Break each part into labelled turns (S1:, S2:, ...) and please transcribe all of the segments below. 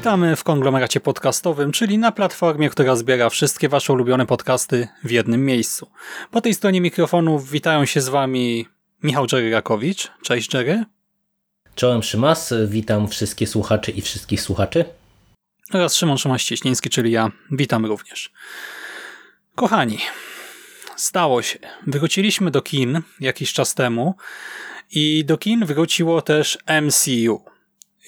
S1: Witamy w konglomeracie podcastowym, czyli na platformie, która zbiera wszystkie wasze ulubione podcasty w jednym miejscu. Po tej stronie mikrofonu witają się z wami Michał Jerry Rakowicz. Cześć Jerry.
S2: Czołem Szymas, witam wszystkie słuchaczy i wszystkich słuchaczy.
S1: Oraz Szymon Szymaś-Cieśliński, czyli ja. Witam również. Kochani, stało się. Wróciliśmy do kin jakiś czas temu i do kin wróciło też MCU.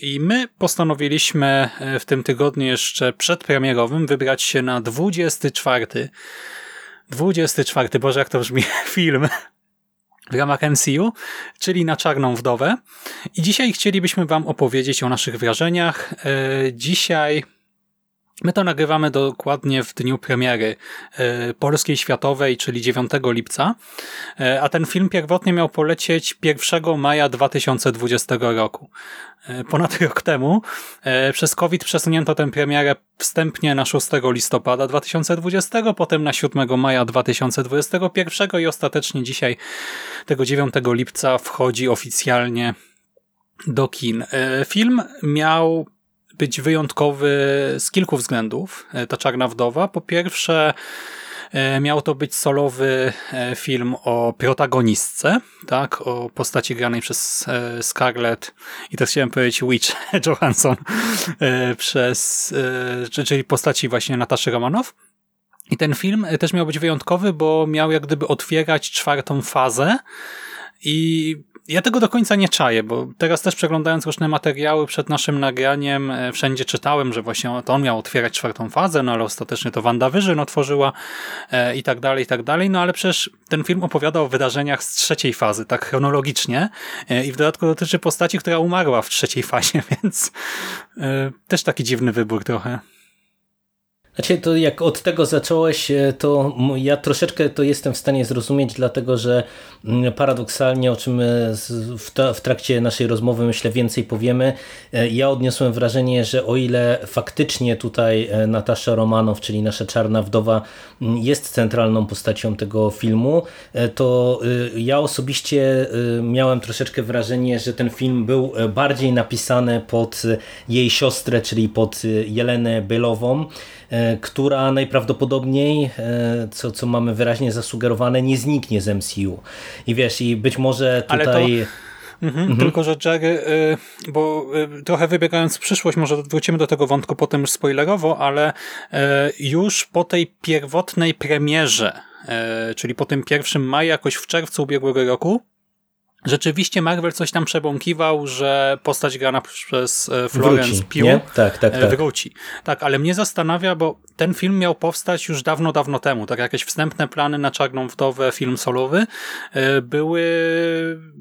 S1: I my postanowiliśmy e, w tym tygodniu jeszcze przedpremierowym wybrać się na 24. 24, Boże jak to brzmi, film w ramach MCU, czyli na Czarną Wdowę. I dzisiaj chcielibyśmy Wam opowiedzieć o naszych wrażeniach. E, dzisiaj My to nagrywamy dokładnie w dniu premiery e, polskiej światowej, czyli 9 lipca, e, a ten film pierwotnie miał polecieć 1 maja 2020 roku. E, ponad rok temu przez COVID przesunięto tę premierę wstępnie na 6 listopada 2020, potem na 7 maja 2021 i ostatecznie dzisiaj, tego 9 lipca, wchodzi oficjalnie do kin. Film miał być wyjątkowy z kilku względów, e, ta Czarna Wdowa. Po pierwsze, e, miał to być solowy e, film o protagonistce, tak, o postaci granej przez Scarlett i też chciałem powiedzieć Witch Johansson, przez, czyli postaci właśnie Nataszy Romanow. I ten film też miał być wyjątkowy, bo miał jak gdyby otwierać czwartą fazę i ja tego do końca nie czaję, bo teraz też przeglądając różne materiały przed naszym nagraniem, e, wszędzie czytałem, że właśnie to on miał otwierać czwartą fazę, no ale ostatecznie to Wanda Wyżyn otworzyła e, i tak dalej, i tak dalej. No ale przecież ten film opowiada o wydarzeniach z trzeciej fazy, tak chronologicznie e, i w dodatku dotyczy postaci, która umarła w trzeciej fazie, więc też taki dziwny wybór trochę.
S2: Znaczy, to jak od tego zacząłeś, e, to ja troszeczkę to jestem w stanie zrozumieć, dlatego że mm, paradoksalnie, o czym e, w trakcie naszej rozmowy myślę więcej powiemy, e, ja odniosłem wrażenie, że o ile faktycznie tutaj Natasza Romanow, czyli nasza czarna wdowa, mm, jest centralną postacią tego filmu, to ja osobiście miałem troszeczkę wrażenie, że ten film był bardziej napisany pod jej siostrę, czyli pod Jelenę Bylową, która najprawdopodobniej, e, co, co mamy wyraźnie zasugerowane, nie zniknie z MCU. I wiesz, i być może tutaj...
S1: Mhm, mhm. Tylko, że Jerry, bo y, trochę wybiegając w przyszłość, może wrócimy do tego wątku potem już spoilerowo, ale już po tej pierwotnej premierze, czyli po tym pierwszym maju, jakoś w czerwcu ubiegłego roku, Rzeczywiście Marvel coś tam przebąkiwał, że postać grana przez e, Florence Pugh
S2: tak, tak,
S1: e,
S2: tak.
S1: wróci. Tak, ale mnie zastanawia, bo ten film miał powstać już dawno, dawno temu. Tak jakieś wstępne plany na Czarną Wdowę, film solowy e, były,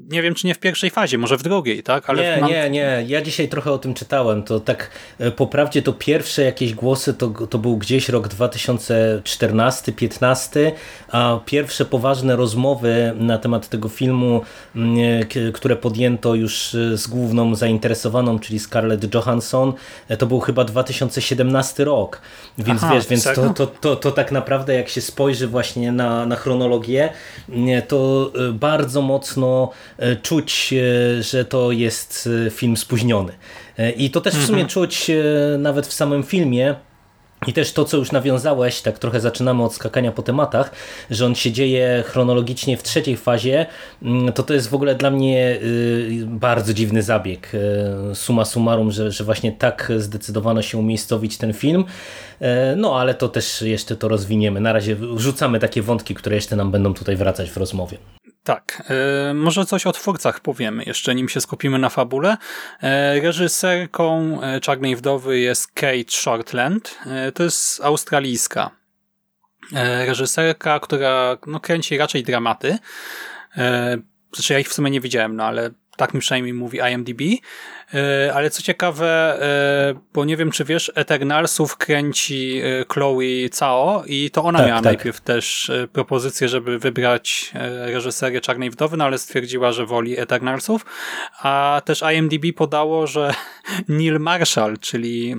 S1: nie wiem czy nie w pierwszej fazie, może w drugiej, tak?
S2: Ale nie, mam... nie, nie. Ja dzisiaj trochę o tym czytałem. To tak po prawdzie to pierwsze jakieś głosy to, to był gdzieś rok 2014-15, a pierwsze poważne rozmowy na temat tego filmu które podjęto już e, z główną zainteresowaną, czyli Scarlett Johansson, e, to był chyba 2017 rok. Więc Aha, wiesz, więc to, to, to, to tak naprawdę jak się spojrzy właśnie na, na chronologię, to e, bardzo mocno czuć, że to jest film spóźniony. I to też w sumie mhm. czuć nawet w samym filmie, i też to, co już nawiązałeś, tak trochę zaczynamy od skakania po tematach, że on się dzieje chronologicznie w trzeciej fazie, mm, to to jest w ogóle dla mnie y, bardzo dziwny zabieg. Y, suma summarum, że, że właśnie tak zdecydowano się umiejscowić ten film. Y, no, ale to też jeszcze to rozwiniemy. Na razie rzucamy takie wątki, które jeszcze nam będą tutaj wracać w rozmowie.
S1: Tak, e, może coś o twórcach powiemy, jeszcze nim się skupimy na fabule. E, reżyserką e, Czarnej Wdowy jest Kate Shortland, to jest australijska reżyserka, która no, kręci raczej dramaty. Znaczy ja ich w sumie nie widziałem, no ale tak mi przynajmniej mówi IMDb. E, ale co ciekawe, e, bo nie wiem czy wiesz, Eternalsów kręci e, Chloe Cao i to ona
S2: tak,
S1: miała
S2: tak.
S1: najpierw też propozycję, żeby wybrać reżyserię Czarnej Wdowy, no ale stwierdziła, że woli Eternalsów. A też IMDb podało, że Neil Marshall, czyli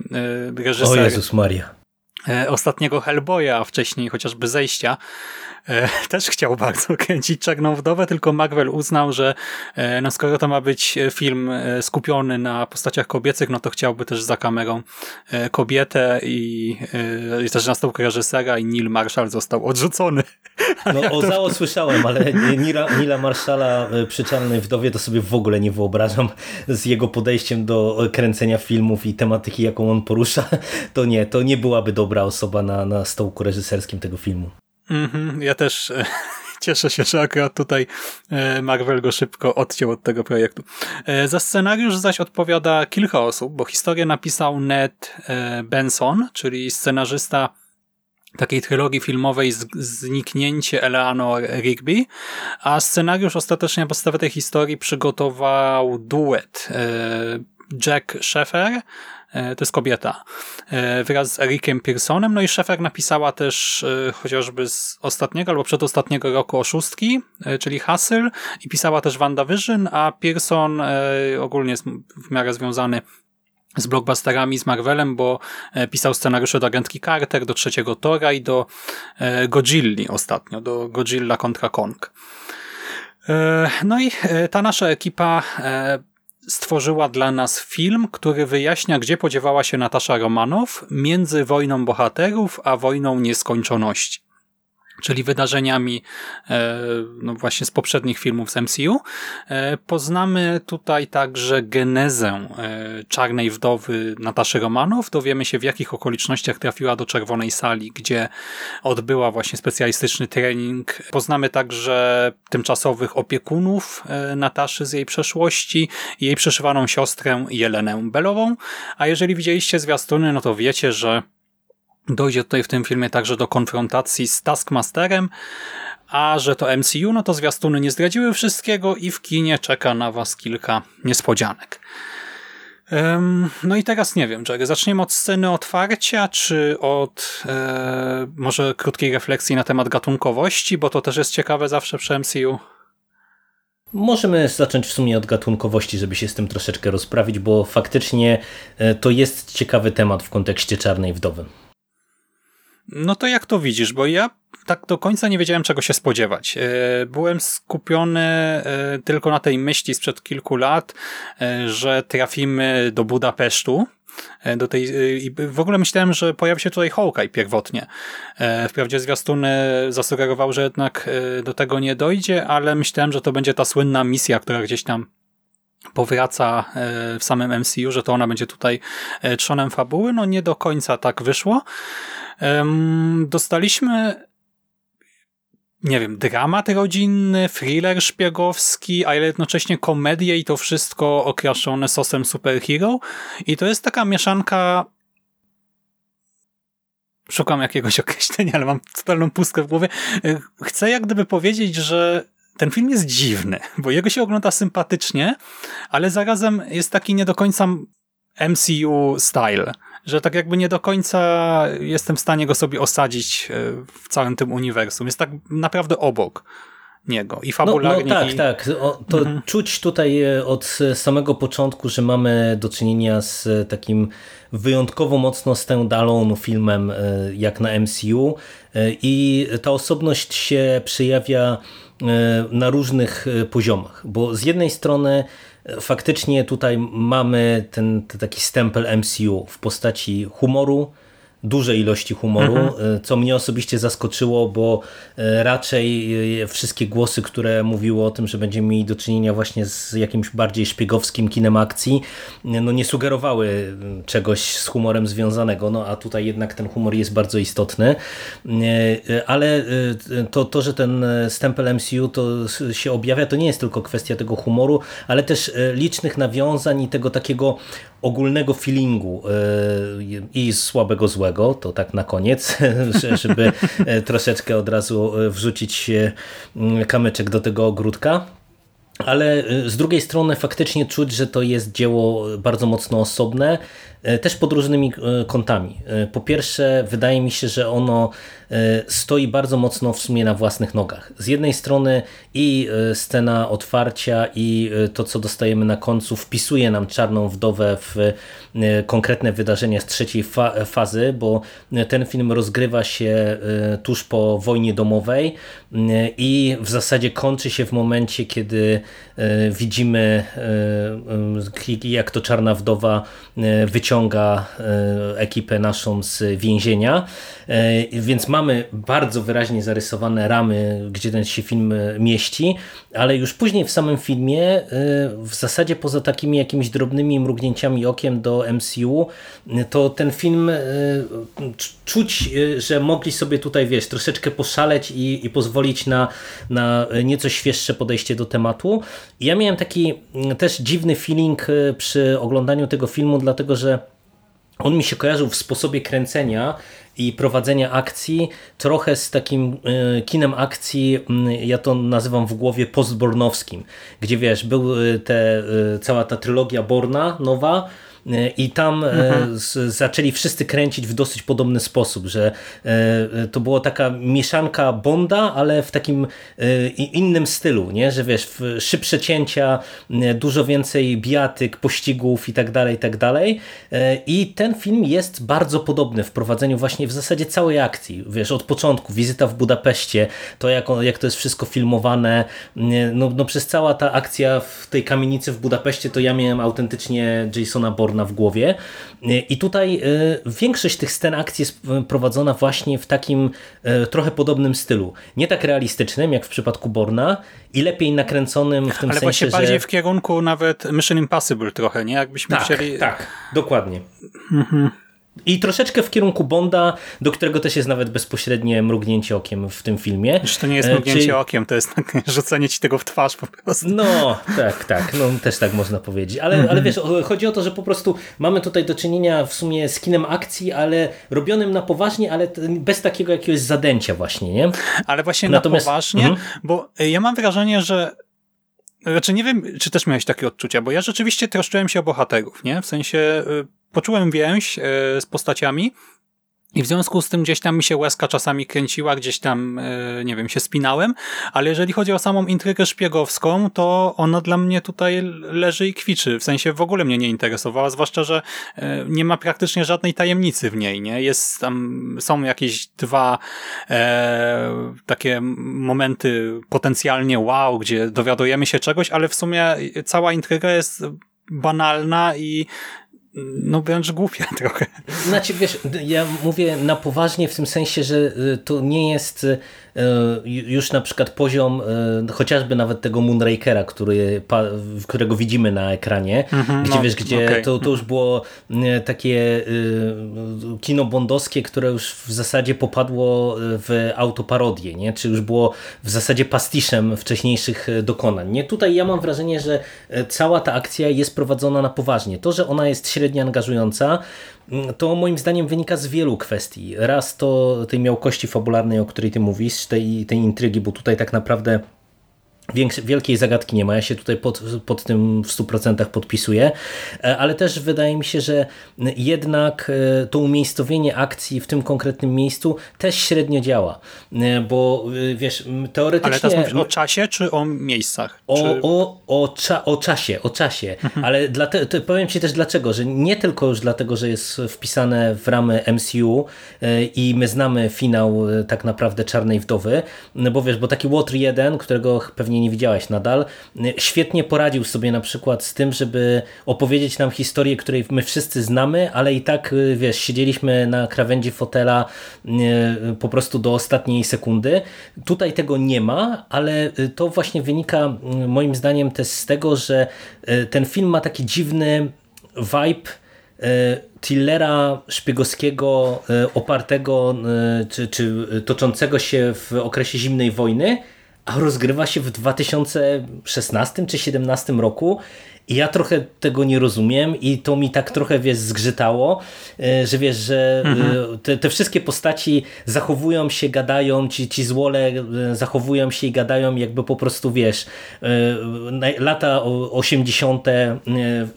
S1: reżyser...
S2: O Jezus Maria
S1: ostatniego Hellboya, wcześniej chociażby Zejścia, też chciał bardzo kręcić Czarną Wdowę, tylko Marvel uznał, że e, no skoro to ma być film e, skupiony na postaciach kobiecych, no to chciałby też za kamerą kobietę i, i też nastał reżysera i Neil Marshall został odrzucony.
S2: No o Zao słyszałem, ale Nila, Nila Marszala przy Czarnej Wdowie to sobie w ogóle nie wyobrażam z jego podejściem do kręcenia filmów i tematyki, jaką on porusza. To nie, to nie byłaby dobra osoba na, na stołku reżyserskim tego filmu.
S1: -hmm. Ja też e, cieszę się, że akurat tutaj e, Marvel go szybko odciął od tego projektu. E, za scenariusz zaś odpowiada kilka osób, bo historię napisał Ned Benson, czyli scenarzysta takiej trylogii filmowej Zniknięcie Eleanor Rigby, a scenariusz ostatecznie na podstawie tej historii przygotował duet Jack Sheffer to jest kobieta, e, wraz z Ericiem Pearsonem. No i Szefer napisała też e, chociażby z ostatniego albo przedostatniego roku oszustki, czyli Hustle i pisała też WandaVision, a Pearson ogólnie jest w miarę związany z blockbusterami, z Marvelem, bo pisał scenariusze do Agentki Carter, do trzeciego Tora i do Godzilli ostatnio, do Godzilla kontra Kong. No i ta nasza ekipa stworzyła dla nas film, który wyjaśnia, gdzie podziewała się Natasza Romanow między wojną bohaterów a wojną nieskończoności czyli wydarzeniami e, no właśnie z poprzednich filmów z MCU. E, poznamy tutaj także genezę e, Czarnej Wdowy Nataszy Romanow. Dowiemy się w jakich okolicznościach trafiła do Czerwonej Sali, gdzie odbyła właśnie specjalistyczny trening. Poznamy także tymczasowych opiekunów Nataszy z jej przeszłości jej przeszywaną siostrę Jelenę Belową. A jeżeli widzieliście zwiastuny, no to wiecie, że Dojdzie tutaj w tym filmie także do konfrontacji z Taskmasterem, a że to MCU, no to zwiastuny nie zdradziły wszystkiego i w kinie czeka na was kilka niespodzianek. no i teraz nie wiem, Jerry, zaczniemy od sceny otwarcia, czy od e, może krótkiej refleksji na temat gatunkowości, bo to też jest ciekawe zawsze przy MCU.
S2: Możemy zacząć w sumie od gatunkowości, żeby się z tym troszeczkę rozprawić, bo faktycznie e, to jest ciekawy temat w kontekście Czarnej Wdowy.
S1: No to jak to widzisz? Bo ja tak do końca nie wiedziałem, czego się spodziewać. E, byłem skupiony e, tylko na tej myśli sprzed kilku lat, e, że trafimy do Budapesztu, do tej, w ogóle myślałem, że pojawi się tutaj Hawkeye pierwotnie. Wprawdzie zwiastuny zasugerował, że jednak do tego nie dojdzie, ale myślałem, że to będzie ta słynna misja, która gdzieś tam powraca w samym MCU, że to ona będzie tutaj trzonem fabuły. No nie do końca tak wyszło. Dostaliśmy nie wiem, dramat rodzinny, thriller szpiegowski, ale jednocześnie komedię i to wszystko okraszone sosem superhero. I to jest taka mieszanka szukam jakiegoś określenia, ale mam totalną pustkę w głowie. Chcę jak gdyby powiedzieć, że ten film jest dziwny, bo jego się ogląda sympatycznie, ale zarazem jest taki nie do końca MCU style że tak jakby nie do końca jestem w stanie go sobie osadzić e, w całym tym uniwersum. Jest tak naprawdę obok niego i fabularnie.
S2: No, no tak,
S1: i...
S2: tak. O, to mhm. czuć tutaj e, od samego początku, że mamy do czynienia z takim wyjątkowo mocno stand-alone filmem jak na MCU i ta osobność się przejawia na różnych poziomach, bo z jednej strony faktycznie tutaj mamy ten, ten taki stempel MCU w postaci humoru, dużej ilości humoru, mhm. E, co mnie osobiście zaskoczyło, bo e, raczej e, wszystkie głosy, które mówiły o tym, że będziemy mieli do czynienia właśnie z jakimś bardziej szpiegowskim kinem akcji, no nie sugerowały czegoś z humorem związanego, no a tutaj jednak ten humor jest bardzo istotny, ale to, to że ten stempel MCU to się objawia, to nie jest tylko kwestia tego humoru, ale też licznych nawiązań i tego takiego ogólnego feelingu i słabego złego to tak na koniec, żeby e, troszeczkę od razu e, wrzucić kamyczek do tego ogródka. ale z drugiej strony faktycznie czuć, że to jest dzieło bardzo mocno osobne, też pod różnymi kątami. Po pierwsze, wydaje mi się, że ono E, stoi bardzo mocno w sumie na własnych nogach. Z jednej strony i e, scena otwarcia i e, to, co dostajemy na końcu, wpisuje nam Czarną Wdowę w konkretne wydarzenia z trzeciej fa fazy, bo ten film rozgrywa się tuż po wojnie domowej i w zasadzie kończy się w momencie, kiedy widzimy jak to Czarna Wdowa wyciąga ekipę naszą z więzienia, więc mamy bardzo wyraźnie zarysowane ramy, gdzie ten się film e, mieści, ale już później w samym filmie, e, w zasadzie poza takimi jakimiś drobnymi mrugnięciami okiem do MCU, e, to ten film czuć, że mogli sobie tutaj, wiesz, troszeczkę poszaleć i, i pozwolić na, na nieco świeższe podejście do tematu. I ja miałem taki też dziwny feeling przy oglądaniu tego filmu, dlatego że on mi się kojarzył w sposobie kręcenia i prowadzenia akcji trochę z takim kinem akcji, ja to nazywam w głowie postbornowskim, gdzie wiesz, był te, cała ta trylogia Borna nowa, I tam e, mhm. zaczęli wszyscy kręcić w dosyć podobny sposób, że e, to była taka mieszanka Bonda, ale w takim innym stylu, nie? że wiesz, szybsze cięcia, dużo więcej bijatyk, pościgów i tak dalej, i tak dalej. I ten film jest bardzo podobny w prowadzeniu właśnie w zasadzie całej akcji. Wiesz, od początku, wizyta w Budapeszcie, to jak, jak to jest wszystko filmowane, no, no przez cała ta akcja w tej kamienicy w Budapeszcie, to ja miałem autentycznie Jasona Borna w głowie. I tutaj e, większość tych scen akcji jest prowadzona właśnie w takim trochę podobnym stylu. Nie tak realistycznym jak w przypadku Borna i lepiej nakręconym w tym
S1: Ale
S2: sensie,
S1: właśnie bardziej w kierunku nawet Mission Impossible trochę, nie? Jakbyśmy
S2: tak,
S1: chcieli...
S2: Tak, dokładnie. Mhm. I troszeczkę w kierunku Bonda, do którego też jest nawet bezpośrednie mrugnięcie okiem w tym filmie.
S1: Już to nie jest e, mrugnięcie okiem, to jest tak, rzucenie ci tego w twarz po prostu.
S2: No, tak, tak, no też tak można powiedzieć. Ale, mm -hmm. ale wiesz, chodzi o to, że po prostu mamy tutaj do czynienia w sumie z kinem akcji, ale robionym na poważnie, ale bez takiego jakiegoś zadęcia właśnie, nie?
S1: Ale właśnie Natomiast... na poważnie, mm -hmm. bo ja mam wrażenie, że znaczy nie wiem, czy też miałeś takie odczucia, bo ja rzeczywiście troszczyłem się o bohaterów, nie? W sensie y, poczułem więź e, z postaciami i w związku z tym gdzieś tam mi się łezka czasami kręciła, gdzieś tam, e, nie wiem, się spinałem, ale jeżeli chodzi o samą intrygę szpiegowską, to ona dla mnie tutaj leży i kwiczy. W sensie w ogóle mnie nie interesowała, zwłaszcza, że e, nie ma praktycznie żadnej tajemnicy w niej, nie? Jest tam, są jakieś dwa e, takie momenty potencjalnie wow, gdzie dowiadujemy się czegoś, ale w sumie cała intryga jest banalna i no wręcz głupia trochę.
S2: Znaczy wiesz, ja mówię na poważnie w tym sensie, że y, to nie jest y, już na przykład poziom e, chociażby nawet tego Moonrakera, który, którego widzimy na ekranie, mhm, gdzie no, wiesz, gdzie okay. to, to już było takie kino bondowskie, które już w zasadzie popadło w autoparodię, nie? czy już było w zasadzie pastiszem wcześniejszych dokonań. Nie? Tutaj ja mam wrażenie, że cała ta akcja jest prowadzona na poważnie. To, że ona jest średnio angażująca, to moim zdaniem wynika z wielu kwestii. Raz to tej miałkości fabularnej, o której ty mówisz, tej, tej intrygi, bo tutaj tak naprawdę wielkiej zagadki nie ma. Ja się tutaj pod, pod tym w 100% podpisuję, e, ale też wydaje mi się, że jednak e, to umiejscowienie akcji w tym konkretnym miejscu też średnio działa, e, bo wiesz, teoretycznie... Ale
S1: teraz mówisz o czasie czy o miejscach?
S2: O, czy... o, o, cza, o czasie, o czasie, mhm. ale dlate, to powiem Ci też dlaczego, że nie tylko już dlatego, że jest wpisane w ramy MCU i my znamy finał tak naprawdę Czarnej Wdowy, bo wiesz, bo taki Water 1, którego pewnie nie widziałeś nadal, świetnie poradził sobie na przykład z tym, żeby opowiedzieć nam historię, której my wszyscy znamy, ale i tak, y, wiesz, siedzieliśmy na krawędzi fotela y, po prostu do ostatniej sekundy. Tutaj tego nie ma, ale y, to właśnie wynika moim zdaniem też z tego, że ten film ma taki dziwny vibe thrillera szpiegowskiego opartego czy, czy toczącego się w okresie zimnej wojny, a rozgrywa się w 2016 czy 2017 roku i ja trochę tego nie rozumiem i to mi tak trochę, wiesz, zgrzytało, e, że wiesz, że e, mhm. te, te, wszystkie postaci zachowują się, gadają, ci, ci złole e, zachowują się i gadają jakby po prostu, wiesz, lata 80.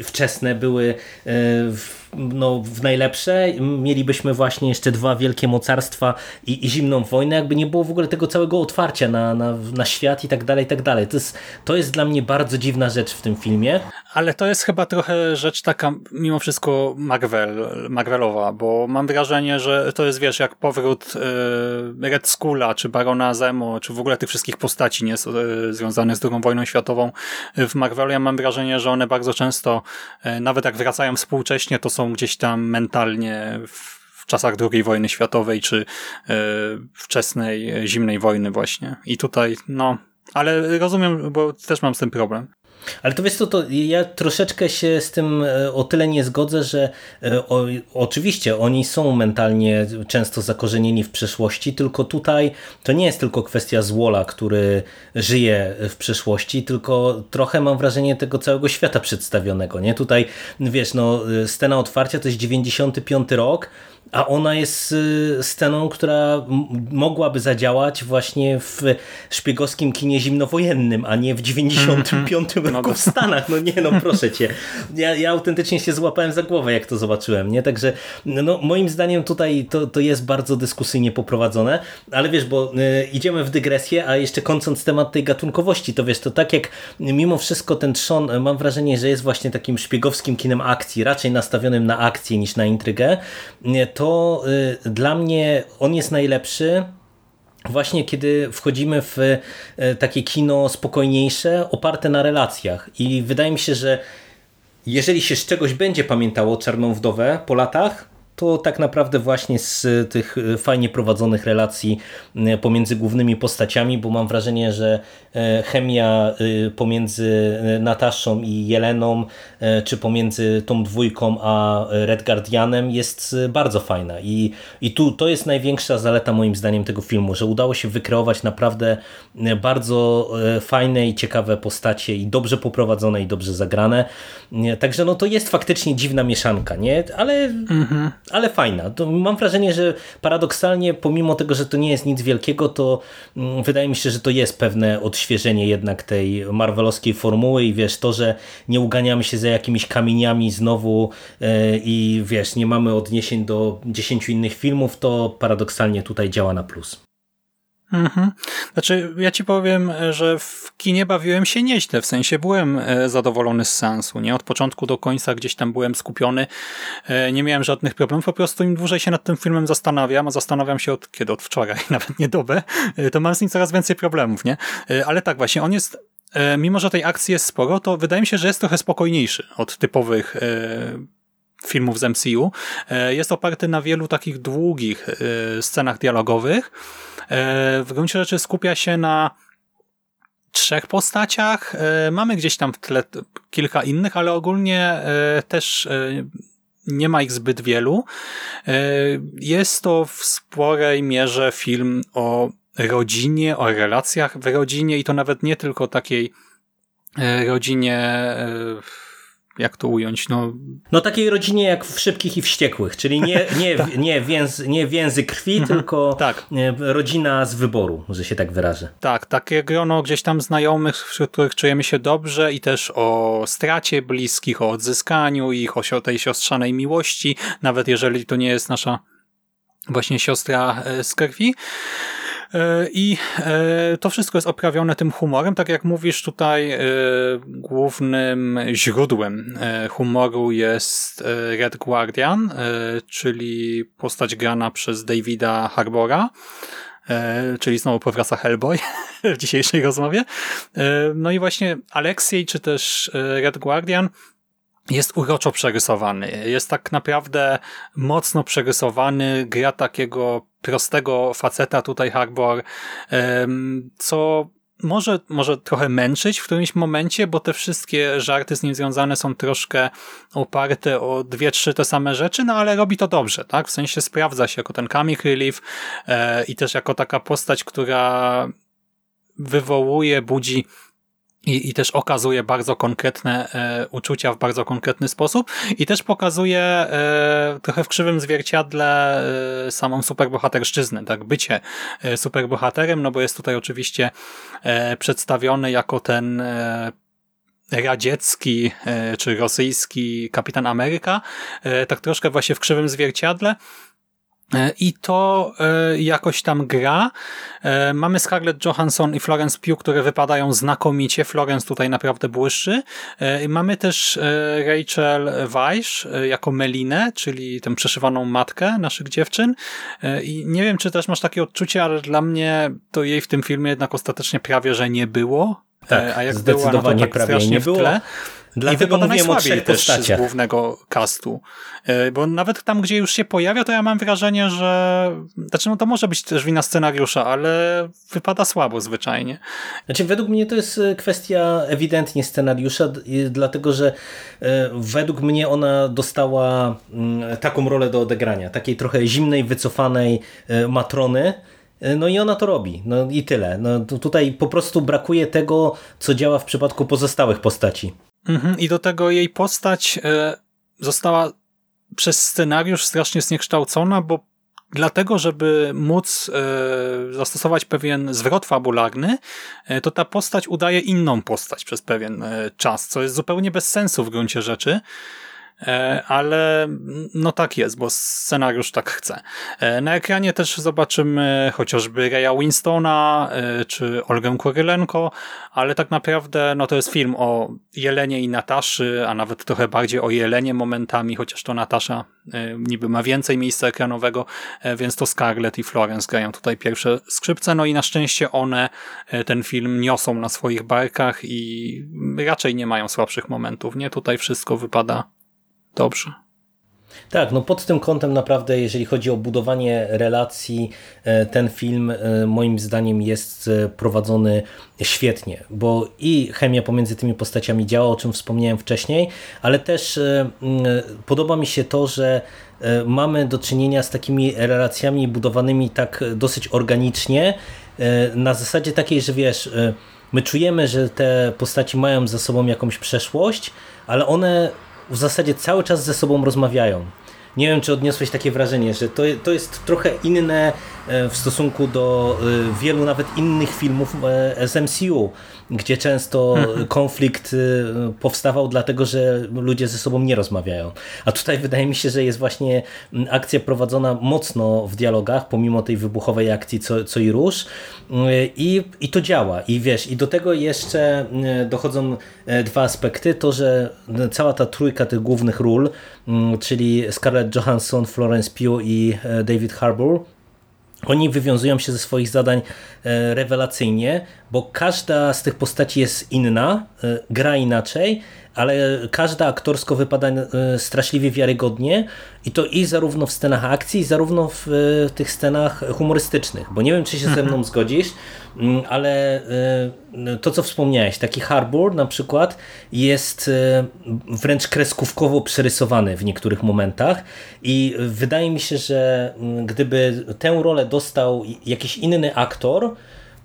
S2: wczesne były w no, w najlepsze. Mielibyśmy właśnie jeszcze dwa wielkie mocarstwa i, i zimną wojnę, jakby nie było w ogóle tego całego otwarcia na, na, na świat i tak dalej, i tak dalej. To jest, to jest dla mnie bardzo dziwna rzecz w tym filmie.
S1: Ale to jest chyba trochę rzecz taka mimo wszystko Marvel, Marvelowa, bo mam wrażenie, że to jest, wiesz, jak powrót y, Red Skula, czy Barona Zemo, czy w ogóle tych wszystkich postaci nie, y, związanych z II wojną światową w Marvelu. Ja mam wrażenie, że one bardzo często, y, nawet jak wracają współcześnie, to są gdzieś tam mentalnie w, w czasach II wojny światowej, czy wczesnej zimnej wojny właśnie. I tutaj, no, ale rozumiem, bo też mam z tym problem.
S2: Ale to wiesz co, to ja troszeczkę się z tym e, o tyle nie zgodzę, że e, o, oczywiście oni są mentalnie często zakorzenieni w przeszłości, tylko tutaj to nie jest tylko kwestia Zwola, który żyje w przeszłości, tylko trochę mam wrażenie tego całego świata przedstawionego. Nie? Tutaj wiesz, no, scena otwarcia to jest 95 rok, a ona jest y, sceną, która mogłaby zadziałać właśnie w szpiegowskim kinie zimnowojennym, a nie w 95 mm -hmm. roku w Stanach. No nie, no proszę cię. Ja, ja autentycznie się złapałem za głowę, jak to zobaczyłem, nie? Także no, moim zdaniem tutaj to, to jest bardzo dyskusyjnie poprowadzone, ale wiesz, bo y, idziemy w dygresję, a jeszcze kończąc temat tej gatunkowości, to wiesz, to tak jak mimo wszystko ten trzon, mam wrażenie, że jest właśnie takim szpiegowskim kinem akcji, raczej nastawionym na akcję niż na intrygę, to y, dla mnie on jest najlepszy właśnie kiedy wchodzimy w y, takie kino spokojniejsze, oparte na relacjach. I wydaje mi się, że jeżeli się z czegoś będzie pamiętało Czarną Wdowę po latach, to tak naprawdę właśnie z tych fajnie prowadzonych relacji e, pomiędzy głównymi postaciami, bo mam wrażenie, że e, chemia e, pomiędzy Nataszą i Jeleną, czy pomiędzy tą dwójką a Red Guardianem jest bardzo fajna i, i tu to jest największa zaleta moim zdaniem tego filmu, że udało się wykreować naprawdę bardzo fajne i ciekawe postacie i dobrze poprowadzone i dobrze zagrane. Także no to jest faktycznie dziwna mieszanka, nie? Ale mhm ale fajna. To mam wrażenie, że paradoksalnie, pomimo tego, że to nie jest nic wielkiego, to mm, wydaje mi się, że to jest pewne odświeżenie jednak tej marvelowskiej formuły i wiesz, to, że nie uganiamy się za jakimiś kamieniami znowu e, i wiesz, nie mamy odniesień do dziesięciu innych filmów, to paradoksalnie tutaj działa na plus.
S1: Mhm. Znaczy, ja ci powiem, że w kinie bawiłem się nieźle, w sensie byłem e, zadowolony z sensu, nie? Od początku do końca gdzieś tam byłem skupiony, e, nie miałem żadnych problemów, po prostu im dłużej się nad tym filmem zastanawiam, a zastanawiam się od kiedy? Od wczoraj, nawet nie dobę, e, to mam z nim coraz więcej problemów, nie? Ale tak właśnie, on jest mimo że tej akcji jest sporo, to wydaje mi się, że jest trochę spokojniejszy od typowych filmów z MCU. Jest oparty na wielu takich długich scenach dialogowych, E, w gruncie rzeczy skupia się na trzech postaciach. E, mamy gdzieś tam w tle kilka innych, ale ogólnie e, też nie ma ich zbyt wielu. Jest to w sporej mierze film o rodzinie, o relacjach w rodzinie i to nawet nie tylko takiej rodzinie jak to ująć? No,
S2: no takiej rodzinie jak w Szybkich i Wściekłych, czyli nie, nie, tak. nie, więz, nie więzy krwi, mhm. tylko tak. rodzina z wyboru, że się tak wyrażę.
S1: Tak, takie grono gdzieś tam znajomych, wśród których czujemy się dobrze i też o stracie bliskich, o odzyskaniu ich, o tej siostrzanej miłości, nawet jeżeli to nie jest nasza właśnie siostra e, z krwi. E, I e, to wszystko jest oprawione tym humorem. Tak jak mówisz, tutaj e, głównym źródłem humoru jest Red Guardian, czyli postać grana przez Davida Harbora czyli znowu powraca Hellboy w dzisiejszej rozmowie. No i właśnie Aleksiej, czy też Red Guardian jest uroczo przerysowany. Jest tak naprawdę mocno przerysowany, gra takiego prostego faceta tutaj Harbor, co może, może trochę męczyć w którymś momencie, bo te wszystkie żarty z nim związane są troszkę oparte o dwie, trzy te same rzeczy, no ale robi to dobrze, tak? W sensie sprawdza się jako ten comic relief e, i też jako taka postać, która wywołuje, budzi i, i też okazuje bardzo konkretne e, uczucia w bardzo konkretny sposób. I też pokazuje e, trochę w krzywym zwierciadle e, samą superbohaterszczyznę, tak, bycie e, superbohaterem, no bo jest tutaj oczywiście e, przedstawiony jako ten e, radziecki e, czy rosyjski kapitan Ameryka, e, tak troszkę właśnie w krzywym zwierciadle, I to e, jakoś tam gra. E, mamy Scarlett Johansson i Florence Pugh, które wypadają znakomicie. Florence tutaj naprawdę błyszczy. Mamy też Rachel Weisz jako Melinę, czyli tę przeszywaną matkę naszych dziewczyn. I nie wiem, czy też masz takie odczucie, ale dla mnie to jej w tym filmie jednak ostatecznie prawie, że nie było.
S2: Tak, a jak zdecydowanie była, no to tak prawie nie było.
S1: Dlatego mówiłem o trzech postaciach. z głównego castu. E, bo nawet tam, gdzie już się pojawia, to ja mam wrażenie, że... Znaczy, no to może być też wina scenariusza, ale wypada słabo zwyczajnie.
S2: Znaczy, według mnie to jest e, kwestia ewidentnie scenariusza, dlatego, że e, według mnie ona dostała mm, taką rolę do odegrania. Takiej trochę zimnej, wycofanej matrony, no i ona to robi. No i tyle. No, tutaj po prostu brakuje tego, co działa w przypadku pozostałych postaci.
S1: Mhm. I do tego jej postać e, została przez scenariusz strasznie zniekształcona, bo dlatego, żeby móc e, zastosować pewien zwrot fabularny, e, to ta postać udaje inną postać przez pewien czas, co jest zupełnie bez sensu w gruncie rzeczy. E, ale no tak jest, bo scenariusz tak chce. E, na ekranie też zobaczymy chociażby Reya Winstona e, czy Olgę Korylenko, ale tak naprawdę no to jest film o Jelenie i Nataszy, a nawet trochę bardziej o Jelenie momentami, chociaż to Natasza niby ma więcej miejsca ekranowego, więc to Scarlett i Florence grają tutaj pierwsze skrzypce, no i na szczęście one ten film niosą na swoich barkach i raczej nie mają słabszych momentów, nie? Tutaj wszystko wypada dobrze.
S2: Tak, no pod tym kątem naprawdę, jeżeli chodzi o budowanie relacji, e, ten film e, moim zdaniem jest e, prowadzony świetnie, bo i chemia pomiędzy tymi postaciami działa, o czym wspomniałem wcześniej, ale też podoba mi się to, że mamy do czynienia z takimi relacjami budowanymi tak dosyć organicznie, na zasadzie takiej, że wiesz, my czujemy, że te postaci mają za sobą jakąś przeszłość, ale one w zasadzie cały czas ze sobą rozmawiają. Nie wiem, czy odniosłeś takie wrażenie, że to, to jest trochę inne e, w stosunku do e, wielu nawet innych filmów e, z MCU, gdzie często mhm. konflikt powstawał dlatego, że ludzie ze sobą nie rozmawiają. A tutaj wydaje mi się, że jest właśnie akcja prowadzona mocno w dialogach, pomimo tej wybuchowej akcji co, co i róż. I, I to działa. I wiesz, i do tego jeszcze dochodzą dwa aspekty. To, że cała ta trójka tych głównych ról, czyli Scarlett Johansson, Florence Pugh i David Harbour, oni wywiązują się ze swoich zadań e, rewelacyjnie, bo każda z tych postaci jest inna, e, gra inaczej, ale każda aktorsko wypada e, straszliwie wiarygodnie i to i zarówno w scenach akcji, zarówno w tych scenach humorystycznych, bo nie wiem, czy się ze mną mhm. zgodzisz, mm, ale to, co wspomniałeś, taki Harbour na przykład jest wręcz kreskówkowo przerysowany w niektórych momentach i wydaje mi się, że mm, gdyby tę rolę dostał jakiś inny aktor,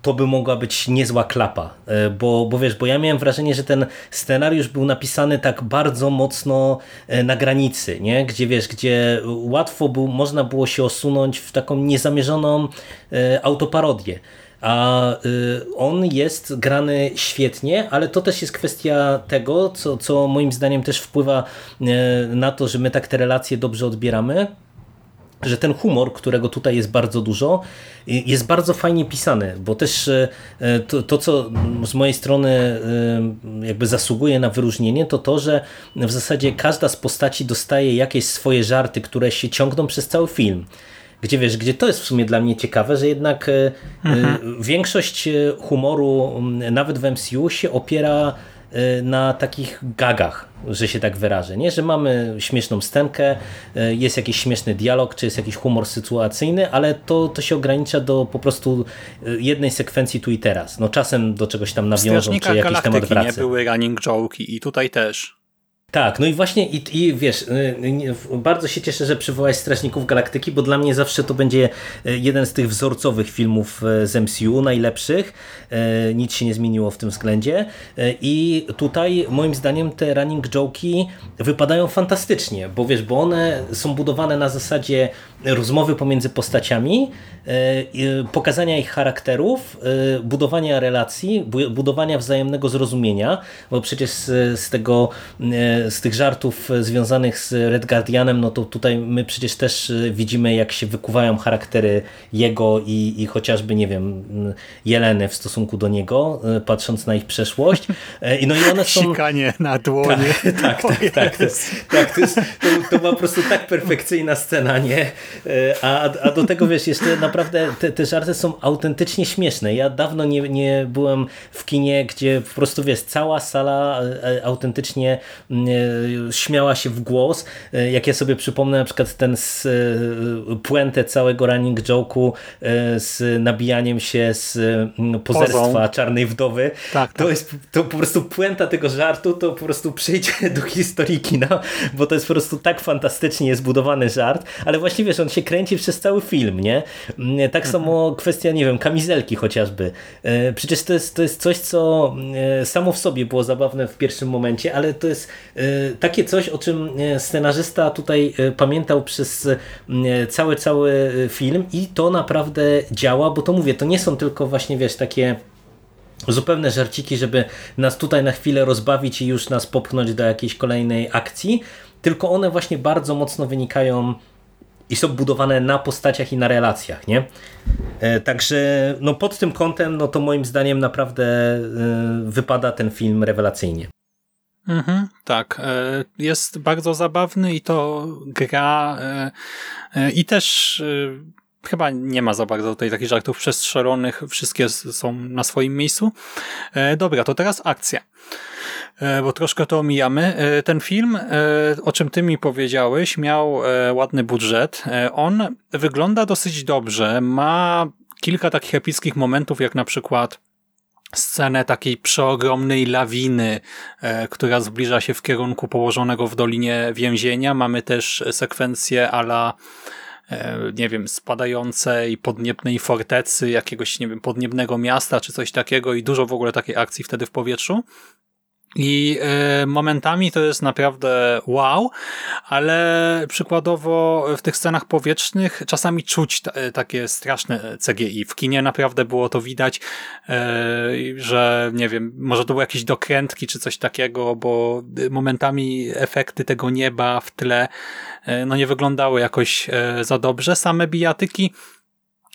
S2: to by mogła być niezła klapa, e, bo, bo wiesz, bo ja miałem wrażenie, że ten scenariusz był napisany tak bardzo mocno e, na granicy, nie? gdzie wiesz, gdzie łatwo był, można było się osunąć w taką niezamierzoną e, autoparodię. A on jest grany świetnie, ale to też jest kwestia tego, co, co moim zdaniem też wpływa na to, że my tak te relacje dobrze odbieramy że ten humor, którego tutaj jest bardzo dużo, jest bardzo fajnie pisany, bo też e, to, to, co z mojej strony e, jakby zasługuje na wyróżnienie, to to, że w zasadzie każda z postaci dostaje jakieś swoje żarty, które się ciągną przez cały film. Gdzie wiesz, gdzie to jest w sumie dla mnie ciekawe, że jednak e, mhm. większość humoru, nawet w MCU, się opiera na takich gagach, że się tak wyrażę, nie? że mamy śmieszną scenkę, y, jest jakiś śmieszny dialog, czy jest jakiś humor sytuacyjny, ale to, to się ogranicza do po prostu y, jednej sekwencji tu i teraz. No czasem do czegoś tam nawiążą, czy jakiś temat wraca.
S1: nie były running joke i tutaj też.
S2: Tak, no i właśnie i, i wiesz, y, y, bardzo się cieszę, że przywołałeś Strażników Galaktyki, bo dla mnie zawsze to będzie y, jeden z tych wzorcowych filmów z MCU, najlepszych. Nic się nie zmieniło w tym względzie. I tutaj moim zdaniem te running joke'i wypadają fantastycznie, bo wiesz, bo one są budowane na zasadzie rozmowy pomiędzy postaciami, pokazania ich charakterów, budowania relacji, budowania wzajemnego zrozumienia, bo przecież z tego z tych żartów związanych z Red Guardianem, no to tutaj my przecież też e, widzimy, jak się wykuwają charaktery jego i, i chociażby, nie wiem, Jeleny w stosunku do niego, e, patrząc na ich przeszłość. E, I no i one są...
S1: Sikanie na dłonie.
S2: Tak, tak, tak. tak, to, tak to, jest, to, to ma po prostu tak perfekcyjna scena, nie? A, a do tego, wiesz, jeszcze naprawdę te, te żarty są autentycznie śmieszne. Ja dawno nie, nie byłem w kinie, gdzie po prostu, wiesz, cała sala autentycznie śmiała się w głos. E, jak ja sobie przypomnę na przykład ten z, e, puentę całego running joke'u e, z nabijaniem się z pozerstwa Pozą. Czarnej Wdowy, tak, to tak. jest to po prostu puenta tego żartu, to po prostu przyjdzie do historii kina, bo to jest po prostu tak fantastycznie zbudowany żart, ale właściwie wiesz, on się kręci przez cały film, nie? Tak mhm. samo kwestia, nie wiem, kamizelki chociażby. Przecież to jest, to jest coś, co samo w sobie było zabawne w pierwszym momencie, ale to jest takie coś, o czym e, scenarzysta tutaj e, pamiętał przez e, cały, cały film i to naprawdę działa, bo to mówię, to nie są tylko właśnie, wiesz, takie zupełne żarciki, żeby nas tutaj na chwilę rozbawić i już nas popchnąć do jakiejś kolejnej akcji, tylko one właśnie bardzo mocno wynikają i są budowane na postaciach i na relacjach, nie? Także no pod tym kątem, no to moim zdaniem naprawdę wypada ten film rewelacyjnie.
S1: Mhm, tak, e, jest bardzo zabawny i to gra e, e, i też chyba nie ma za bardzo tutaj takich żartów przestrzelonych, wszystkie są na swoim miejscu. Dobra, to teraz akcja bo troszkę to omijamy. Ten film, o czym ty mi powiedziałeś, miał ładny budżet. On wygląda dosyć dobrze, ma kilka takich epickich momentów, jak na przykład scenę takiej przeogromnej lawiny, e, która zbliża się w kierunku położonego w dolinie więzienia. Mamy też sekwencję ala e, nie wiem, spadającej podniebnej fortecy, jakiegoś, nie wiem, podniebnego miasta, czy coś takiego i dużo w ogóle takiej akcji wtedy w powietrzu. I y, momentami to jest naprawdę wow, ale przykładowo w tych scenach powietrznych czasami czuć takie straszne CGI. W kinie naprawdę było to widać, y, że nie wiem, może to były jakieś dokrętki czy coś takiego, bo momentami efekty tego nieba w tle no nie wyglądały jakoś za dobrze. Same bijatyki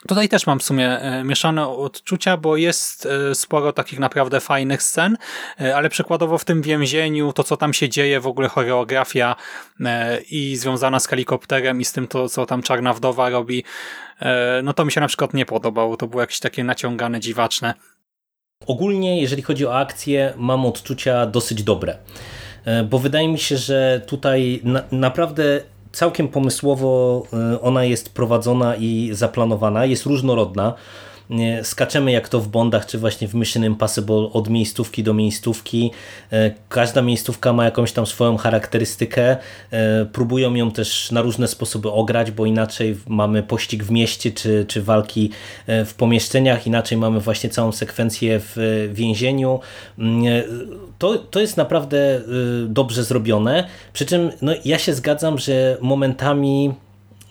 S1: Tutaj też mam w sumie e, mieszane odczucia, bo jest e, sporo takich naprawdę fajnych scen, e, ale przykładowo w tym więzieniu, to co tam się dzieje, w ogóle choreografia i związana z helikopterem i z tym, to co tam Czarna Wdowa robi, no to mi się na przykład nie podobało. To było jakieś takie naciągane, dziwaczne.
S2: Ogólnie, jeżeli chodzi o akcję, mam odczucia dosyć dobre. Bo wydaje mi się, że tutaj na, naprawdę całkiem pomysłowo y, ona jest prowadzona i zaplanowana, jest różnorodna skaczemy jak to w Bondach, czy właśnie w Mission Impossible od miejscówki do miejscówki. E, każda miejscówka ma jakąś tam swoją charakterystykę. E, próbują ją też na różne sposoby ograć, bo inaczej mamy pościg w mieście, czy, czy walki e, w pomieszczeniach, inaczej mamy właśnie całą sekwencję w więzieniu. Mm, to, to jest naprawdę dobrze zrobione. Przy czym no, ja się zgadzam, że momentami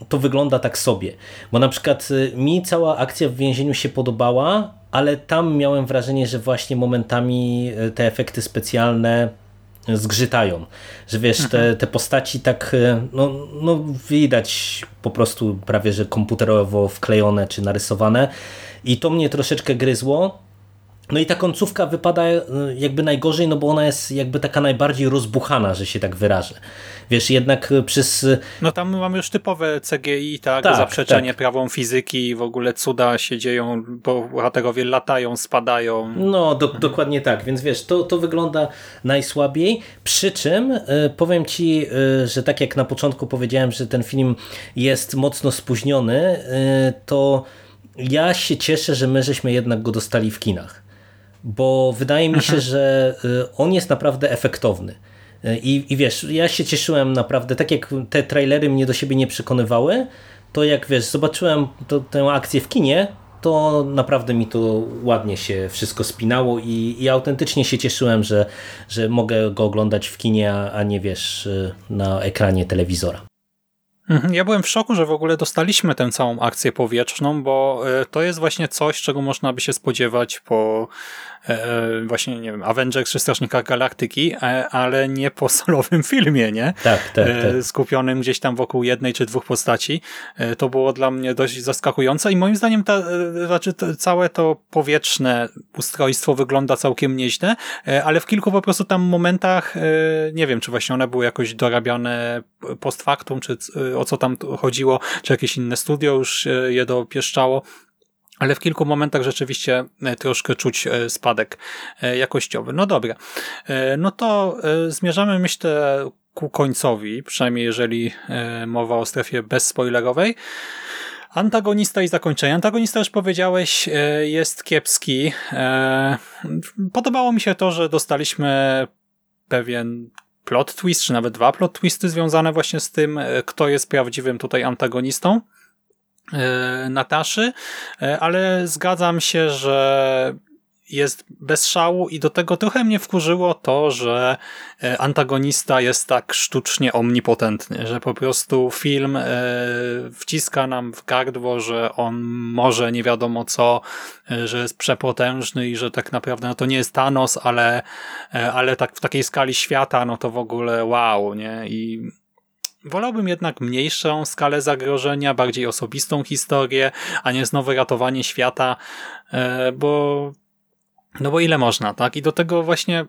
S2: to wygląda tak sobie. Bo na przykład y, mi cała akcja w więzieniu się podobała, ale tam miałem wrażenie, że właśnie momentami y, te efekty specjalne zgrzytają. Że wiesz, te, mhm. te postaci tak, y, no, no widać po prostu prawie, że komputerowo wklejone czy narysowane i to mnie troszeczkę gryzło. No i ta końcówka wypada jakby najgorzej, no bo ona jest jakby taka najbardziej rozbuchana, że się tak wyrażę. Wiesz, jednak przez...
S1: No tam mamy już typowe CGI, tak, tak zaprzeczenie tak. prawom fizyki w ogóle cuda się dzieją, bo bohaterowie latają, spadają.
S2: No, do, dokładnie tak, więc wiesz, to, to wygląda najsłabiej, przy czym y, powiem Ci, y, że tak jak na początku powiedziałem, że ten film jest mocno spóźniony, y, to ja się cieszę, że my żeśmy jednak go dostali w kinach bo wydaje mi się, mhm. że on jest naprawdę efektowny. I, I wiesz, ja się cieszyłem naprawdę, tak jak te trailery mnie do siebie nie przekonywały, to jak wiesz, zobaczyłem to, tę akcję w kinie, to naprawdę mi to ładnie się wszystko spinało i, i autentycznie się cieszyłem, że, że mogę go oglądać w kinie, a nie wiesz, na ekranie telewizora.
S1: Mhm, ja byłem w szoku, że w ogóle dostaliśmy tę całą akcję powietrzną, bo to jest właśnie coś, czego można by się spodziewać po właśnie, nie wiem, Avengers czy Strażnikach Galaktyki, e, ale nie po solowym filmie, nie?
S2: Tak, tak, tak.
S1: Skupionym gdzieś tam wokół jednej czy dwóch postaci. To było dla mnie dość zaskakujące i moim zdaniem ta, znaczy to, całe to powietrzne ustrojstwo wygląda całkiem nieźle, ale w kilku po prostu tam momentach, nie wiem, czy właśnie one były jakoś dorabiane post factum, czy o co tam chodziło, czy jakieś inne studio już je dopieszczało, ale w kilku momentach rzeczywiście e, troszkę czuć e, spadek e, jakościowy. No dobra, no to zmierzamy myślę ku końcowi, przynajmniej jeżeli mowa o strefie bezspoilerowej. Antagonista i zakończenie. Antagonista już powiedziałeś, jest kiepski. Podobało mi się to, że dostaliśmy pewien plot twist, czy nawet dwa plot twisty związane właśnie z tym, kto jest prawdziwym tutaj antagonistą. E, Nataszy, e, ale zgadzam się, że jest bez szału i do tego trochę mnie wkurzyło to, że e, antagonista jest tak sztucznie omnipotentny, że po prostu film wciska nam w gardło, że on może nie wiadomo co, że jest przepotężny i że tak naprawdę no to nie jest Thanos, ale, ale tak w takiej skali świata, no to w ogóle wow, nie? I Wolałbym jednak mniejszą skalę zagrożenia, bardziej osobistą historię, a nie znowu ratowanie świata, e, bo no bo ile można, tak? I do tego właśnie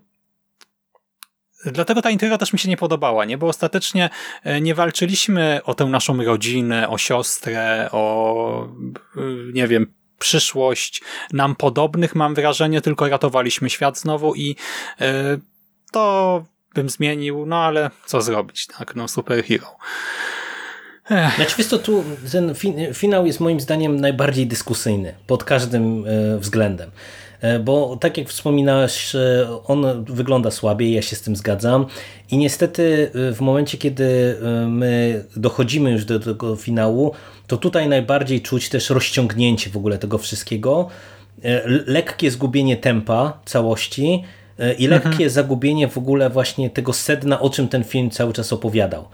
S1: Dlatego ta intryga też mi się nie podobała, nie? Bo ostatecznie e, nie walczyliśmy o tę naszą rodzinę, o siostrę, o e, nie wiem, przyszłość nam podobnych, mam wrażenie, tylko ratowaliśmy świat znowu i to bym zmienił, no ale co zrobić, tak, no superhero.
S2: Ech. Znaczy wiesz co, tu ten finał jest moim zdaniem najbardziej dyskusyjny pod każdym e, względem. E, bo tak jak wspominałeś, on wygląda słabiej, ja się z tym zgadzam. I niestety e, w momencie, kiedy my dochodzimy już do tego finału, to tutaj najbardziej czuć też rozciągnięcie w ogóle tego wszystkiego. Lekkie zgubienie tempa całości, i lekkie mhm. zagubienie w ogóle właśnie tego sedna, o czym ten film cały czas opowiadał.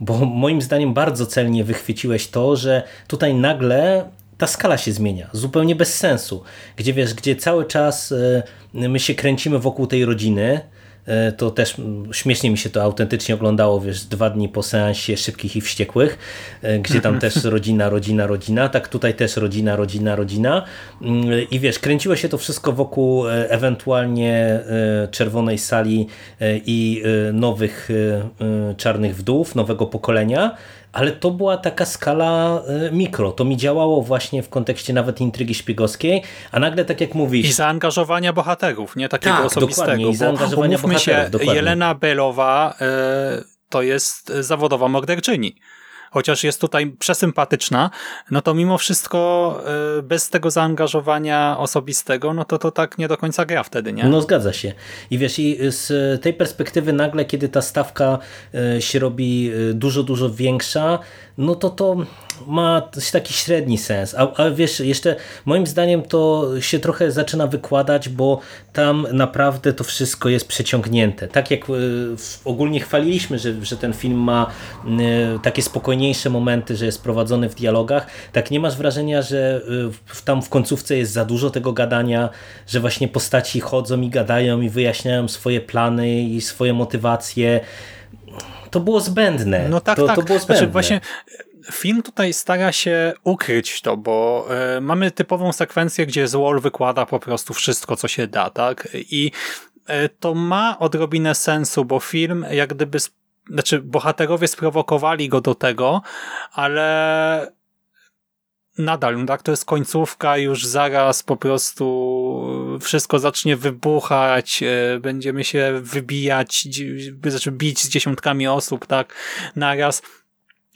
S2: Bo moim zdaniem bardzo celnie wychwyciłeś to, że tutaj nagle ta skala się zmienia, zupełnie bez sensu. Gdzie wiesz, gdzie cały czas e, my się kręcimy wokół tej rodziny, E, to też śmiesznie mi się to autentycznie oglądało, wiesz, dwa dni po seansie Szybkich i Wściekłych, e, gdzie tam też rodzina, rodzina, rodzina, tak tutaj też rodzina, rodzina, rodzina. Mm, i wiesz, kręciło się to wszystko wokół e, ewentualnie Czerwonej Sali i nowych Czarnych Wdów, nowego pokolenia, ale to była taka skala e, mikro. To mi działało właśnie w kontekście nawet intrygi szpiegowskiej, a nagle tak jak mówisz...
S1: I zaangażowania bohaterów, nie takiego
S2: tak,
S1: osobistego.
S2: Dokładnie, i zaangażowania
S1: bo, bohaterów, się, dokładnie. Jelena Belowa y, to jest zawodowa morderczyni chociaż jest tutaj przesympatyczna, no to mimo wszystko y, bez tego zaangażowania osobistego, no to to tak nie do końca gra wtedy, nie?
S2: No zgadza się. I wiesz, i z tej perspektywy nagle, kiedy ta stawka y, się robi y, dużo, dużo większa, no to to ma taki średni sens. A, a wiesz, jeszcze moim zdaniem to się trochę zaczyna wykładać, bo tam naprawdę to wszystko jest przeciągnięte. Tak jak ogólnie chwaliliśmy, że, że ten film ma takie spokojniejsze momenty, że jest prowadzony w dialogach, tak nie masz wrażenia, że tam w końcówce jest za dużo tego gadania, że właśnie postaci chodzą i gadają i wyjaśniają swoje plany i swoje motywacje to było zbędne.
S1: No tak,
S2: to,
S1: tak.
S2: To było
S1: zbędne. Znaczy właśnie film tutaj stara się ukryć to, bo y, mamy typową sekwencję, gdzie Złol wykłada po prostu wszystko, co się da, tak? I y, to ma odrobinę sensu, bo film jak gdyby, znaczy bohaterowie sprowokowali go do tego, ale nadal, no tak, to jest końcówka, już zaraz po prostu wszystko zacznie wybuchać, e, będziemy się wybijać, znaczy bić z dziesiątkami osób, tak, naraz.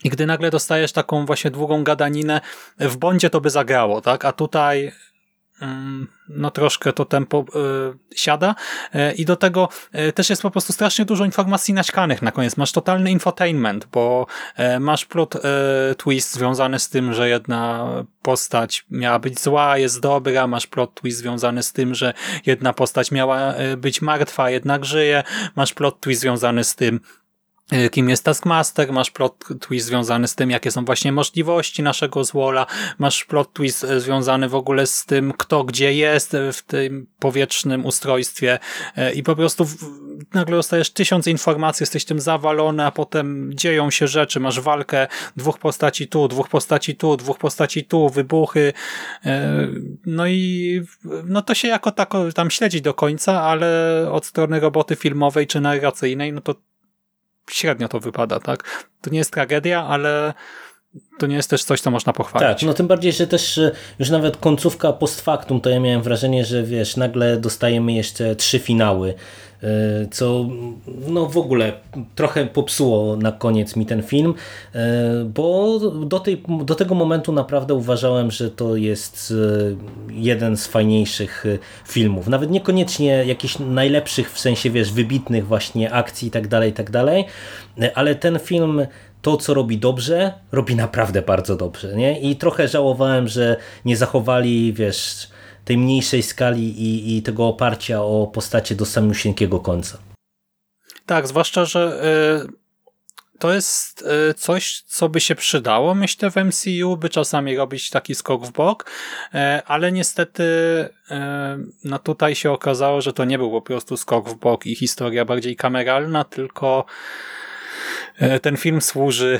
S1: I gdy nagle dostajesz taką właśnie długą gadaninę, w Bondzie to by zagrało, tak, a tutaj mm, no troszkę to tempo y, siada. Y, i do tego y, też jest po prostu strasznie dużo informacji naćkanych na koniec. Masz totalny infotainment, bo masz plot twist związany z tym, że jedna postać miała być zła, jest dobra, masz plot twist związany z tym, że jedna postać miała być martwa, jednak żyje, masz plot twist związany z tym, kim jest Taskmaster, masz plot twist związany z tym, jakie są właśnie możliwości naszego złola, masz plot twist e, związany w ogóle z tym, kto gdzie jest w tym powietrznym ustrojstwie i po prostu nagle dostajesz tysiąc informacji, jesteś tym zawalony, a potem dzieją się rzeczy, masz walkę dwóch postaci tu, dwóch postaci tu, dwóch postaci tu, wybuchy, no i no to się jako tako tam śledzi do końca, ale od strony roboty filmowej czy narracyjnej, no to średnio to wypada, tak? To nie jest tragedia, ale to nie jest też coś, co można pochwalić.
S2: Tak, no tym bardziej, że też już nawet końcówka post factum, to ja miałem wrażenie, że wiesz, nagle dostajemy jeszcze trzy finały, co no w ogóle trochę popsuło na koniec mi ten film, e, bo do, tej, do tego momentu naprawdę uważałem, że to jest jeden z fajniejszych filmów. Nawet niekoniecznie jakichś najlepszych, w sensie wiesz, wybitnych właśnie akcji i tak dalej, i tak dalej, ale ten film to, co robi dobrze, robi naprawdę bardzo dobrze. Nie? I trochę żałowałem, że nie zachowali, wiesz, tej mniejszej skali i, i tego oparcia o postacie do samiusieńkiego końca.
S1: Tak, zwłaszcza, że y, to jest y, coś, co by się przydało, myślę, w MCU, by czasami robić taki skok w bok, y, ale niestety no tutaj się okazało, że to nie był po prostu skok w bok i historia bardziej kameralna, tylko ten film służy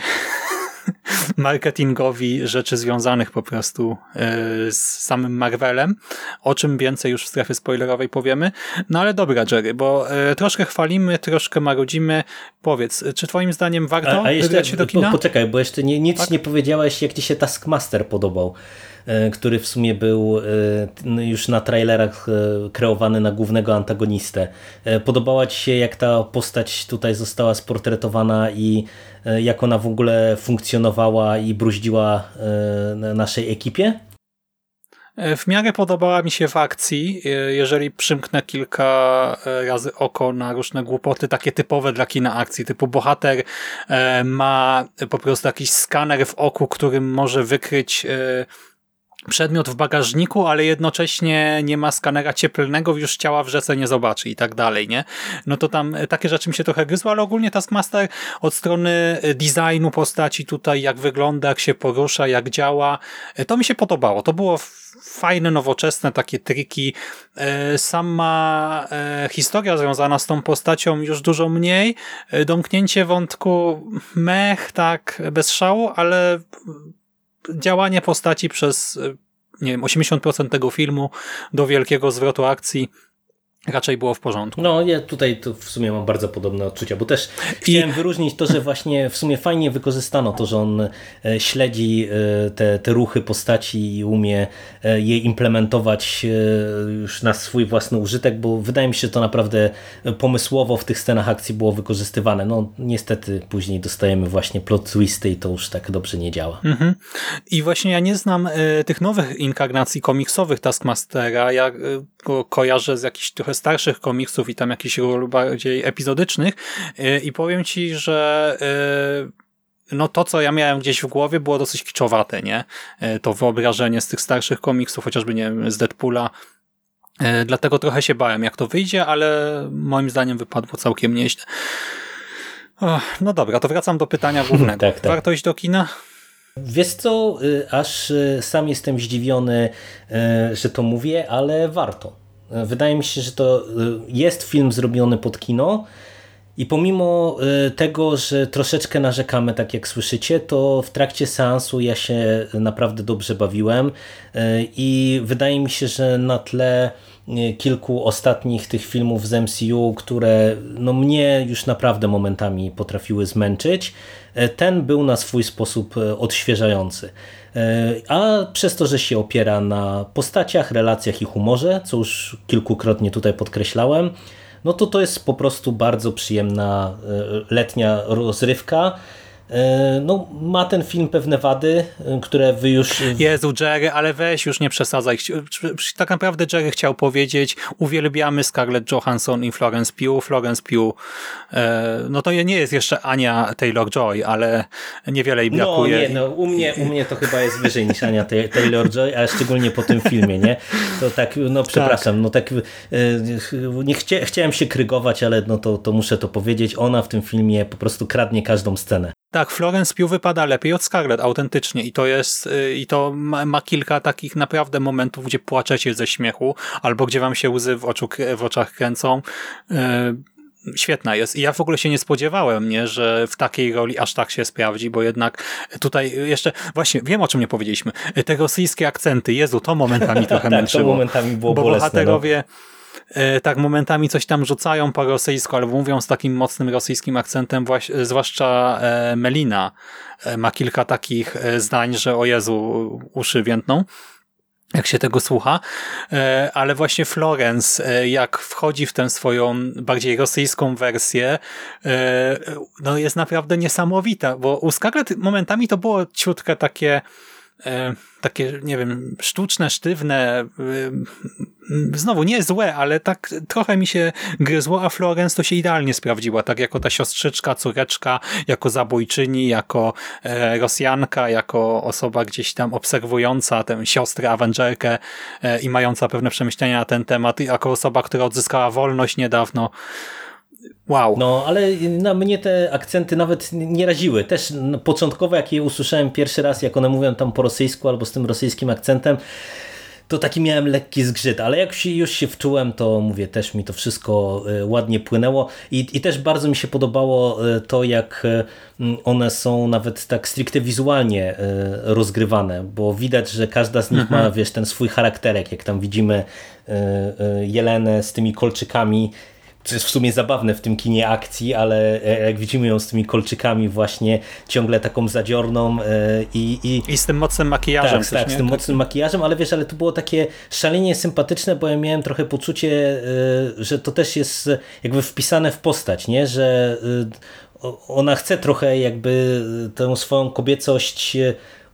S1: marketingowi rzeczy związanych po prostu e, z samym Marvelem, o czym więcej już w strefie spoilerowej powiemy. No ale dobra, Jerry, bo e, troszkę chwalimy, troszkę marudzimy. Powiedz, czy twoim zdaniem warto
S2: a, a jeszcze,
S1: się do kina?
S2: Po, poczekaj, bo jeszcze nie, nic
S1: tak?
S2: nie powiedziałeś, jak ci się Taskmaster podobał. E, który w sumie był e, już na trailerach e, kreowany na głównego antagonistę. Podobała Ci się, jak ta postać tutaj została sportretowana i jak ona w ogóle funkcjonowała i bruździła naszej ekipie?
S1: W miarę podobała mi się w akcji, jeżeli przymknę kilka razy oko na różne głupoty, takie typowe dla kina akcji, typu bohater ma po prostu jakiś skaner w oku, którym może wykryć przedmiot w bagażniku, ale jednocześnie nie ma skanera cieplnego, już ciała w rzece nie zobaczy i tak dalej, nie? No to tam e, takie rzeczy mi się trochę gryzło, ale ogólnie Taskmaster od strony e, designu postaci tutaj, jak wygląda, jak się porusza, jak działa, e, to mi się podobało. To było fajne, nowoczesne takie triki. Sama historia związana z tą postacią już dużo mniej. Domknięcie wątku mech, tak, bez szału, ale działanie postaci przez nie wiem, 80% tego filmu do wielkiego zwrotu akcji raczej było w porządku.
S2: No, ja tutaj to w sumie mam bardzo podobne odczucia, bo też I... chciałem wyróżnić to, że właśnie w sumie fajnie wykorzystano to, że on e, śledzi e, te, te ruchy postaci i umie e, je implementować już na swój własny użytek, bo wydaje mi się, że to naprawdę pomysłowo w tych scenach akcji było wykorzystywane. No, niestety później dostajemy właśnie plot twisty i to już tak dobrze nie działa. Mhm.
S1: I właśnie ja nie znam tych nowych inkarnacji komiksowych Taskmastera, ja kojarzę z jakichś trochę starszych komiksów i tam jakichś ról bardziej epizodycznych y, i powiem ci, że y, no to, co ja miałem gdzieś w głowie było dosyć kiczowate, nie? Y, to wyobrażenie z tych starszych komiksów, chociażby, nie wiem, z Deadpoola, Dlatego trochę się bałem, jak to wyjdzie, ale moim zdaniem wypadło całkiem nieźle. no dobra, to wracam do pytania głównego. tak, tak. Warto iść do kina?
S2: Wiesz co, aż sam jestem zdziwiony, że to mówię, ale warto. Wydaje mi się, że to y, jest film zrobiony pod kino i pomimo y, tego, że troszeczkę narzekamy, tak jak słyszycie, to w trakcie seansu ja się naprawdę dobrze bawiłem y, i wydaje mi się, że na tle kilku ostatnich tych filmów z MCU, które no mnie już naprawdę momentami potrafiły zmęczyć, ten był na swój sposób odświeżający. E, a przez to, że się opiera na postaciach, relacjach i humorze, co już kilkukrotnie tutaj podkreślałem, no to to jest po prostu bardzo przyjemna e, letnia rozrywka, E, no, ma ten film pewne wady, e, które wy już...
S1: Jezu, Jerry, ale weź już nie przesadzaj. Tak naprawdę Jerry chciał powiedzieć, uwielbiamy Scarlett Johansson i Florence Pugh. Florence Pugh, e, no to nie jest jeszcze Ania Taylor-Joy, ale niewiele jej brakuje.
S2: No nie, no u mnie, u mnie to chyba jest wyżej niż Ania Taylor-Joy, a szczególnie po tym filmie, nie? To tak, no przepraszam, tak. no tak nie chcia, chciałem się krygować, ale no to, to muszę to powiedzieć. Ona w tym filmie po prostu kradnie każdą scenę.
S1: Tak, Florence Pugh wypada lepiej od Scarlett, autentycznie. I to jest, y, i to ma, ma, kilka takich naprawdę momentów, gdzie płaczecie ze śmiechu, albo gdzie wam się łzy w, oczu, w oczach kręcą. Yy, świetna jest. I ja w ogóle się nie spodziewałem, nie, że w takiej roli aż tak się sprawdzi, bo jednak tutaj jeszcze, właśnie, wiem o czym nie powiedzieliśmy. Te rosyjskie akcenty, Jezu, to momentami trochę tak, męczyło.
S2: to momentami było
S1: bo
S2: bolesne.
S1: No. bohaterowie no tak momentami coś tam rzucają po rosyjsku, albo mówią z takim mocnym rosyjskim akcentem, zwłaszcza e, Melina. E, ma kilka takich zdań, że o Jezu, uszy więdną jak się tego słucha, ale właśnie Florence, jak wchodzi w tę swoją bardziej rosyjską wersję, no jest naprawdę niesamowita, bo u Scarlett momentami to było ciutkę takie E, takie, nie wiem, sztuczne, sztywne, e, znowu nie złe, ale tak trochę mi się gryzło, a Florence to się idealnie sprawdziła, tak jako ta siostrzyczka, córeczka, jako zabójczyni, jako e, Rosjanka, jako osoba gdzieś tam obserwująca tę siostrę Avengerkę i mająca pewne przemyślenia na ten temat, jako osoba, która odzyskała wolność niedawno. Wow.
S2: No, ale na mnie te akcenty nawet nie raziły. Też początkowo, jak je usłyszałem pierwszy raz, jak one mówią tam po rosyjsku albo z tym rosyjskim akcentem, to taki miałem lekki zgrzyt, ale jak się, już się wczułem, to mówię, też mi to wszystko e, ładnie płynęło i, i też bardzo mi się podobało e, to, jak e, one są nawet tak stricte wizualnie rozgrywane, bo widać, że każda z nich mhm. ma, wiesz, ten swój charakterek, jak tam widzimy Jelenę z tymi kolczykami, co jest w sumie zabawne w tym kinie akcji, ale e, jak widzimy ją z tymi kolczykami właśnie ciągle taką zadziorną e, i...
S1: I, I z tym mocnym makijażem.
S2: Tak, tak z tym mocnym makijażem, ale wiesz, ale to było takie szalenie sympatyczne, bo ja miałem trochę poczucie, e, że to też jest jakby wpisane w postać, nie? że ona chce trochę jakby tę swoją kobiecość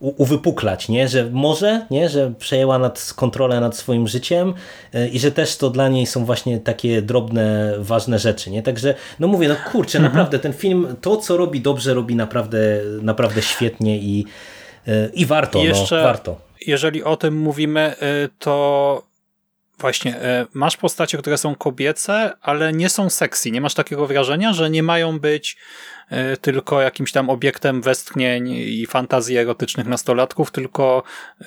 S2: uwypuklać, nie? że może, nie? że przejęła nad kontrolę nad swoim życiem e, i że też to dla niej są właśnie takie drobne, ważne rzeczy. Nie? Także, no mówię, no kurczę, mhm. naprawdę ten film, to co robi dobrze, robi naprawdę, naprawdę świetnie i, e, i warto. I no, jeszcze, no, warto.
S1: jeżeli o tym mówimy, e, to Właśnie, masz postacie, które są kobiece, ale nie są sexy. Nie masz takiego wrażenia, że nie mają być E, tylko jakimś tam obiektem westchnień i fantazji erotycznych nastolatków, tylko e,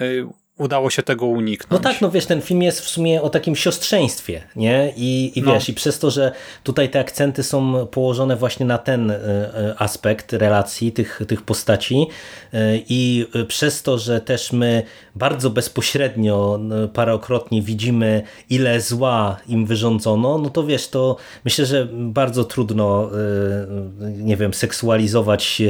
S1: udało się tego uniknąć.
S2: No tak, no wiesz, ten film jest w sumie o takim siostrzeństwie, nie? I, i no. wiesz, i przez to, że tutaj te akcenty są położone właśnie na ten e, e, aspekt relacji tych, tych postaci e, i przez to, że też my bardzo bezpośrednio parokrotnie widzimy, ile zła im wyrządzono, no to wiesz, to myślę, że bardzo trudno, nie wiem, seksualizować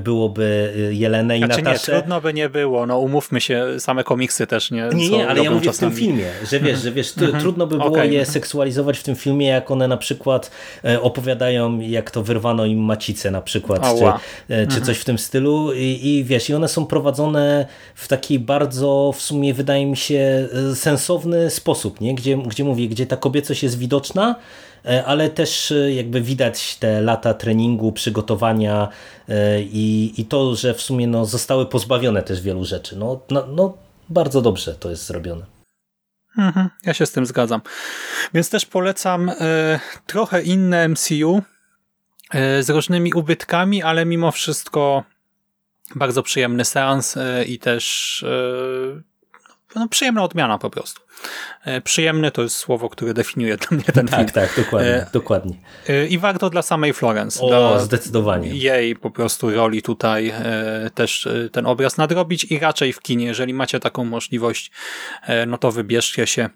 S2: byłoby Jelenę i znaczy, Nataszę.
S1: Nie, trudno by nie było, no umówmy się, same komiksy komiksy też, nie?
S2: Nie, nie, ale ja mówię czasami. w tym filmie, że wiesz, że wiesz, mm -hmm. trudno by było okay. je seksualizować w tym filmie, jak one na przykład e, opowiadają, jak to wyrwano im macicę na przykład, czy, e, czy mm -hmm. coś w tym stylu I, i wiesz, i one są prowadzone w taki bardzo, w sumie wydaje mi się, e, sensowny sposób, nie? Gdzie, gdzie mówię, gdzie ta kobiecość jest widoczna, ale też jakby widać te lata treningu, przygotowania i, i to, że w sumie no, zostały pozbawione też wielu rzeczy. No, no, no bardzo dobrze to jest zrobione.
S1: Mhm, ja się z tym zgadzam. Więc też polecam y, trochę inne MCU y, z różnymi ubytkami, ale mimo wszystko bardzo przyjemny seans y, i też no, przyjemna odmiana po prostu. E, przyjemny to jest słowo, które definiuje dla mnie ten
S2: tak,
S1: film.
S2: Tak, tak, dokładnie, e, dokładnie.
S1: E, I warto dla samej Florence.
S2: O, zdecydowanie.
S1: Jej po prostu roli tutaj też ten obraz nadrobić i raczej w kinie, jeżeli macie taką możliwość, no to wybierzcie się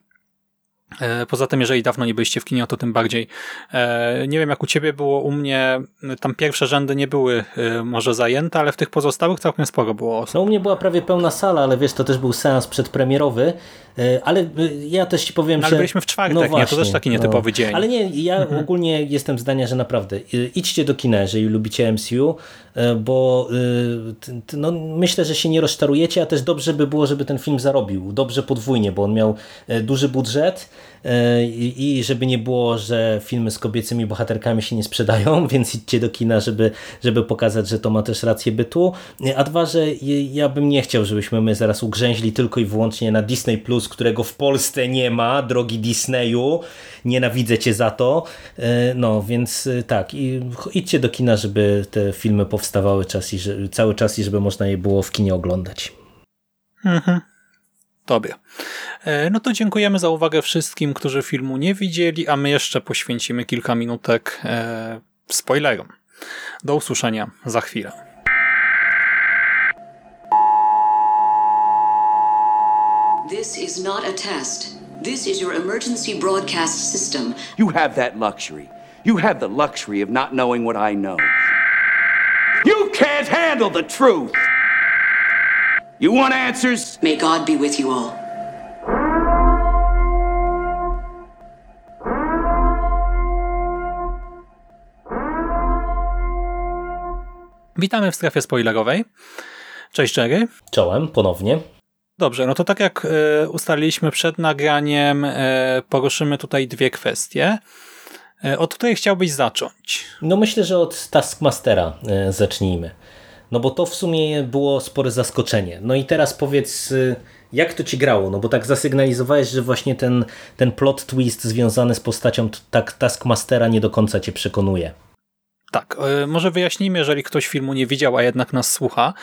S1: poza tym, jeżeli dawno nie byliście w kinie, to tym bardziej. E, nie wiem, jak u ciebie było, u mnie tam pierwsze rzędy nie były e, może zajęte, ale w tych pozostałych całkiem sporo było osób.
S2: No u mnie była prawie pełna sala, ale wiesz, to też był seans przedpremierowy, ale ja też ci powiem,
S1: no,
S2: ale
S1: że... byliśmy w czwartek, no właśnie, nie? To też taki nietypowy no. dzień.
S2: Ale nie, ja mhm. ogólnie jestem zdania, że naprawdę idźcie do kina, jeżeli lubicie MCU, bo no, myślę, że się nie rozczarujecie, a też dobrze by było, żeby ten film zarobił. Dobrze podwójnie, bo on miał duży budżet, i żeby nie było, że filmy z kobiecymi bohaterkami się nie sprzedają, więc idźcie do kina, żeby, żeby pokazać, że to ma też rację bytu. A dwa, że ja bym nie chciał, żebyśmy my zaraz ugrzęźli tylko i wyłącznie na Disney+, Plus, którego w Polsce nie ma, drogi Disneyu, nienawidzę cię za to. No, więc tak, idźcie do kina, żeby te filmy powstawały czas i, że, cały czas i żeby można je było w kinie oglądać.
S1: Mhm. Tobie. E, no to dziękujemy za uwagę wszystkim, którzy filmu nie widzieli, a my jeszcze poświęcimy kilka minutek e, spoilerom. Do usłyszenia za chwilę. This is not a test. This is your emergency broadcast system. You have that luxury. You have the luxury of not knowing what I know. You can't handle the truth! You want answers? May God be with you all. Witamy w strefie spoilerowej. Cześć Jerry.
S2: Czołem, ponownie.
S1: Dobrze, no to tak jak e, ustaliliśmy przed nagraniem, e, poruszymy tutaj dwie kwestie. E, od której chciałbyś zacząć?
S2: No myślę, że od Taskmastera zacznijmy. No bo to w sumie było spore zaskoczenie. No i teraz powiedz, y, jak to ci grało? No bo tak zasygnalizowałeś, że właśnie ten, ten plot twist związany z postacią tak Taskmastera nie do końca cię przekonuje.
S1: Tak, y, może wyjaśnijmy, jeżeli ktoś filmu nie widział, a jednak nas słucha,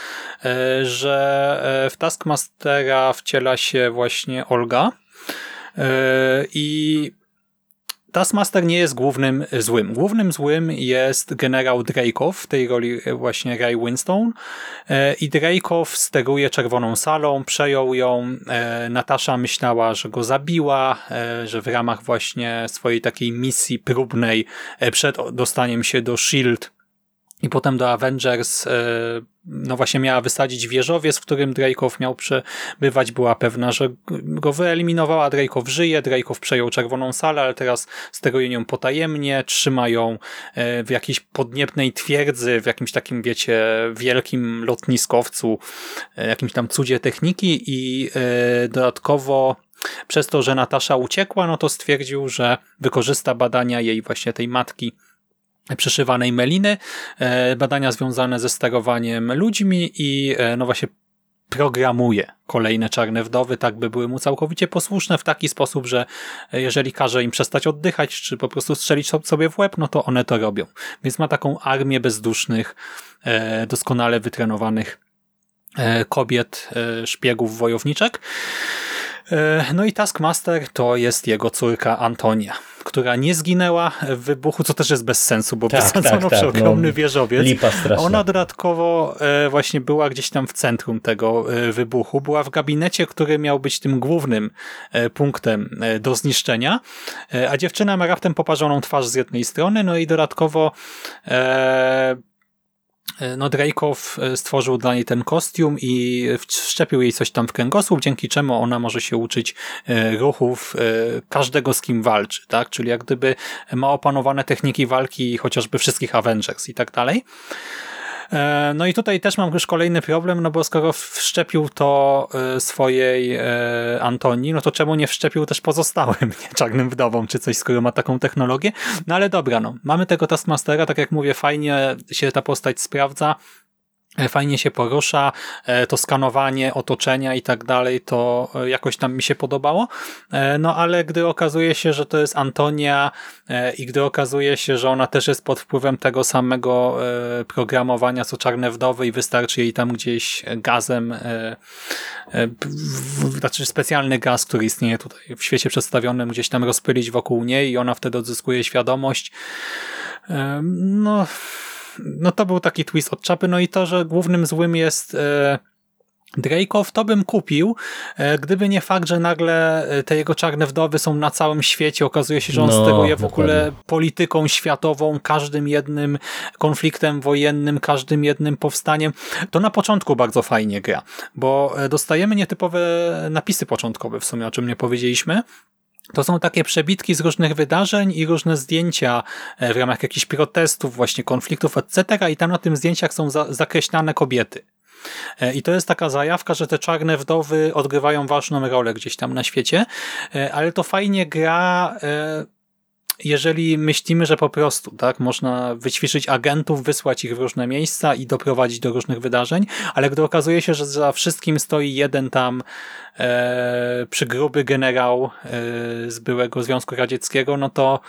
S1: y, że w Taskmastera wciela się właśnie Olga i Taskmaster nie jest głównym złym. Głównym złym jest generał Dracow, w tej roli właśnie Ray Winstone e, i Dracow steruje Czerwoną Salą, przejął ją, e, Natasza myślała, że go zabiła, e, że w ramach właśnie swojej takiej misji próbnej przed dostaniem się do SHIELD i potem do Avengers no właśnie miała wysadzić wieżowiec, w którym Dracow miał przebywać. Była pewna, że go wyeliminowała. Dracow żyje, Dracow przejął czerwoną salę, ale teraz steruje nią potajemnie, trzyma ją e, w jakiejś podniebnej twierdzy, w jakimś takim, wiecie, wielkim lotniskowcu, e, jakimś tam cudzie techniki i e, dodatkowo przez to, że Natasza uciekła, no to stwierdził, że wykorzysta badania jej właśnie tej matki przeszywanej meliny, e, badania związane ze sterowaniem ludźmi i e, no właśnie programuje kolejne czarne wdowy, tak by były mu całkowicie posłuszne w taki sposób, że jeżeli każe im przestać oddychać, czy po prostu strzelić sobie w łeb, no to one to robią. Więc ma taką armię bezdusznych, e, doskonale wytrenowanych kobiet, szpiegów, wojowniczek. No i Taskmaster to jest jego córka Antonia która nie zginęła w wybuchu, co też jest bez sensu, bo tak, wysadzono tak, tak, ogromny no, wieżowiec.
S2: Lipa straszna.
S1: Ona dodatkowo e, właśnie była gdzieś tam w centrum tego e, wybuchu. Była w gabinecie, który miał być tym głównym e, punktem do zniszczenia, a dziewczyna ma raptem poparzoną twarz z jednej strony, no i dodatkowo E, no Dracow e, stworzył dla niej ten kostium i wszczepił jej coś tam w kręgosłup, dzięki czemu ona może się uczyć e, ruchów każdego z kim walczy, tak? Czyli jak gdyby ma opanowane techniki walki chociażby wszystkich Avengers i tak dalej. E, no i tutaj też mam już kolejny problem, no bo skoro wszczepił to e, swojej e, Antonii, no to czemu nie wszczepił też pozostałym nie? czarnym wdowom, czy coś, skoro ma taką technologię? No ale dobra, no. Mamy tego Taskmastera, tak jak mówię, fajnie się ta postać sprawdza. E, fajnie się porusza, e, to skanowanie otoczenia i tak dalej, to e, jakoś tam mi się podobało. No ale gdy okazuje się, że to jest Antonia i gdy okazuje się, że ona też jest pod wpływem tego samego programowania co Czarne Wdowy i wystarczy jej tam gdzieś gazem, znaczy specjalny gaz, który istnieje tutaj w świecie przedstawionym, gdzieś tam rozpylić wokół niej i ona wtedy odzyskuje świadomość. No no to był taki twist od czapy, no i to, że głównym złym jest e, Dracow, to bym kupił, e, gdyby nie fakt, że nagle e, te jego czarne wdowy są na całym świecie, okazuje się, że on no, steruje w ogóle polityką światową, każdym jednym konfliktem wojennym, każdym jednym powstaniem. To na początku bardzo fajnie gra, bo dostajemy nietypowe napisy początkowe w sumie, o czym nie powiedzieliśmy, to są takie przebitki z różnych wydarzeń i różne zdjęcia w ramach jakichś protestów, właśnie konfliktów, etc. I tam na tym zdjęciach są za zakreślane kobiety. I to jest taka zajawka, że te czarne wdowy odgrywają ważną rolę gdzieś tam na świecie, ale to fajnie gra jeżeli myślimy, że po prostu tak można wyćwiczyć agentów, wysłać ich w różne miejsca i doprowadzić do różnych wydarzeń, ale gdy okazuje się, że za wszystkim stoi jeden tam e, przygruby generał e, z byłego Związku Radzieckiego, no to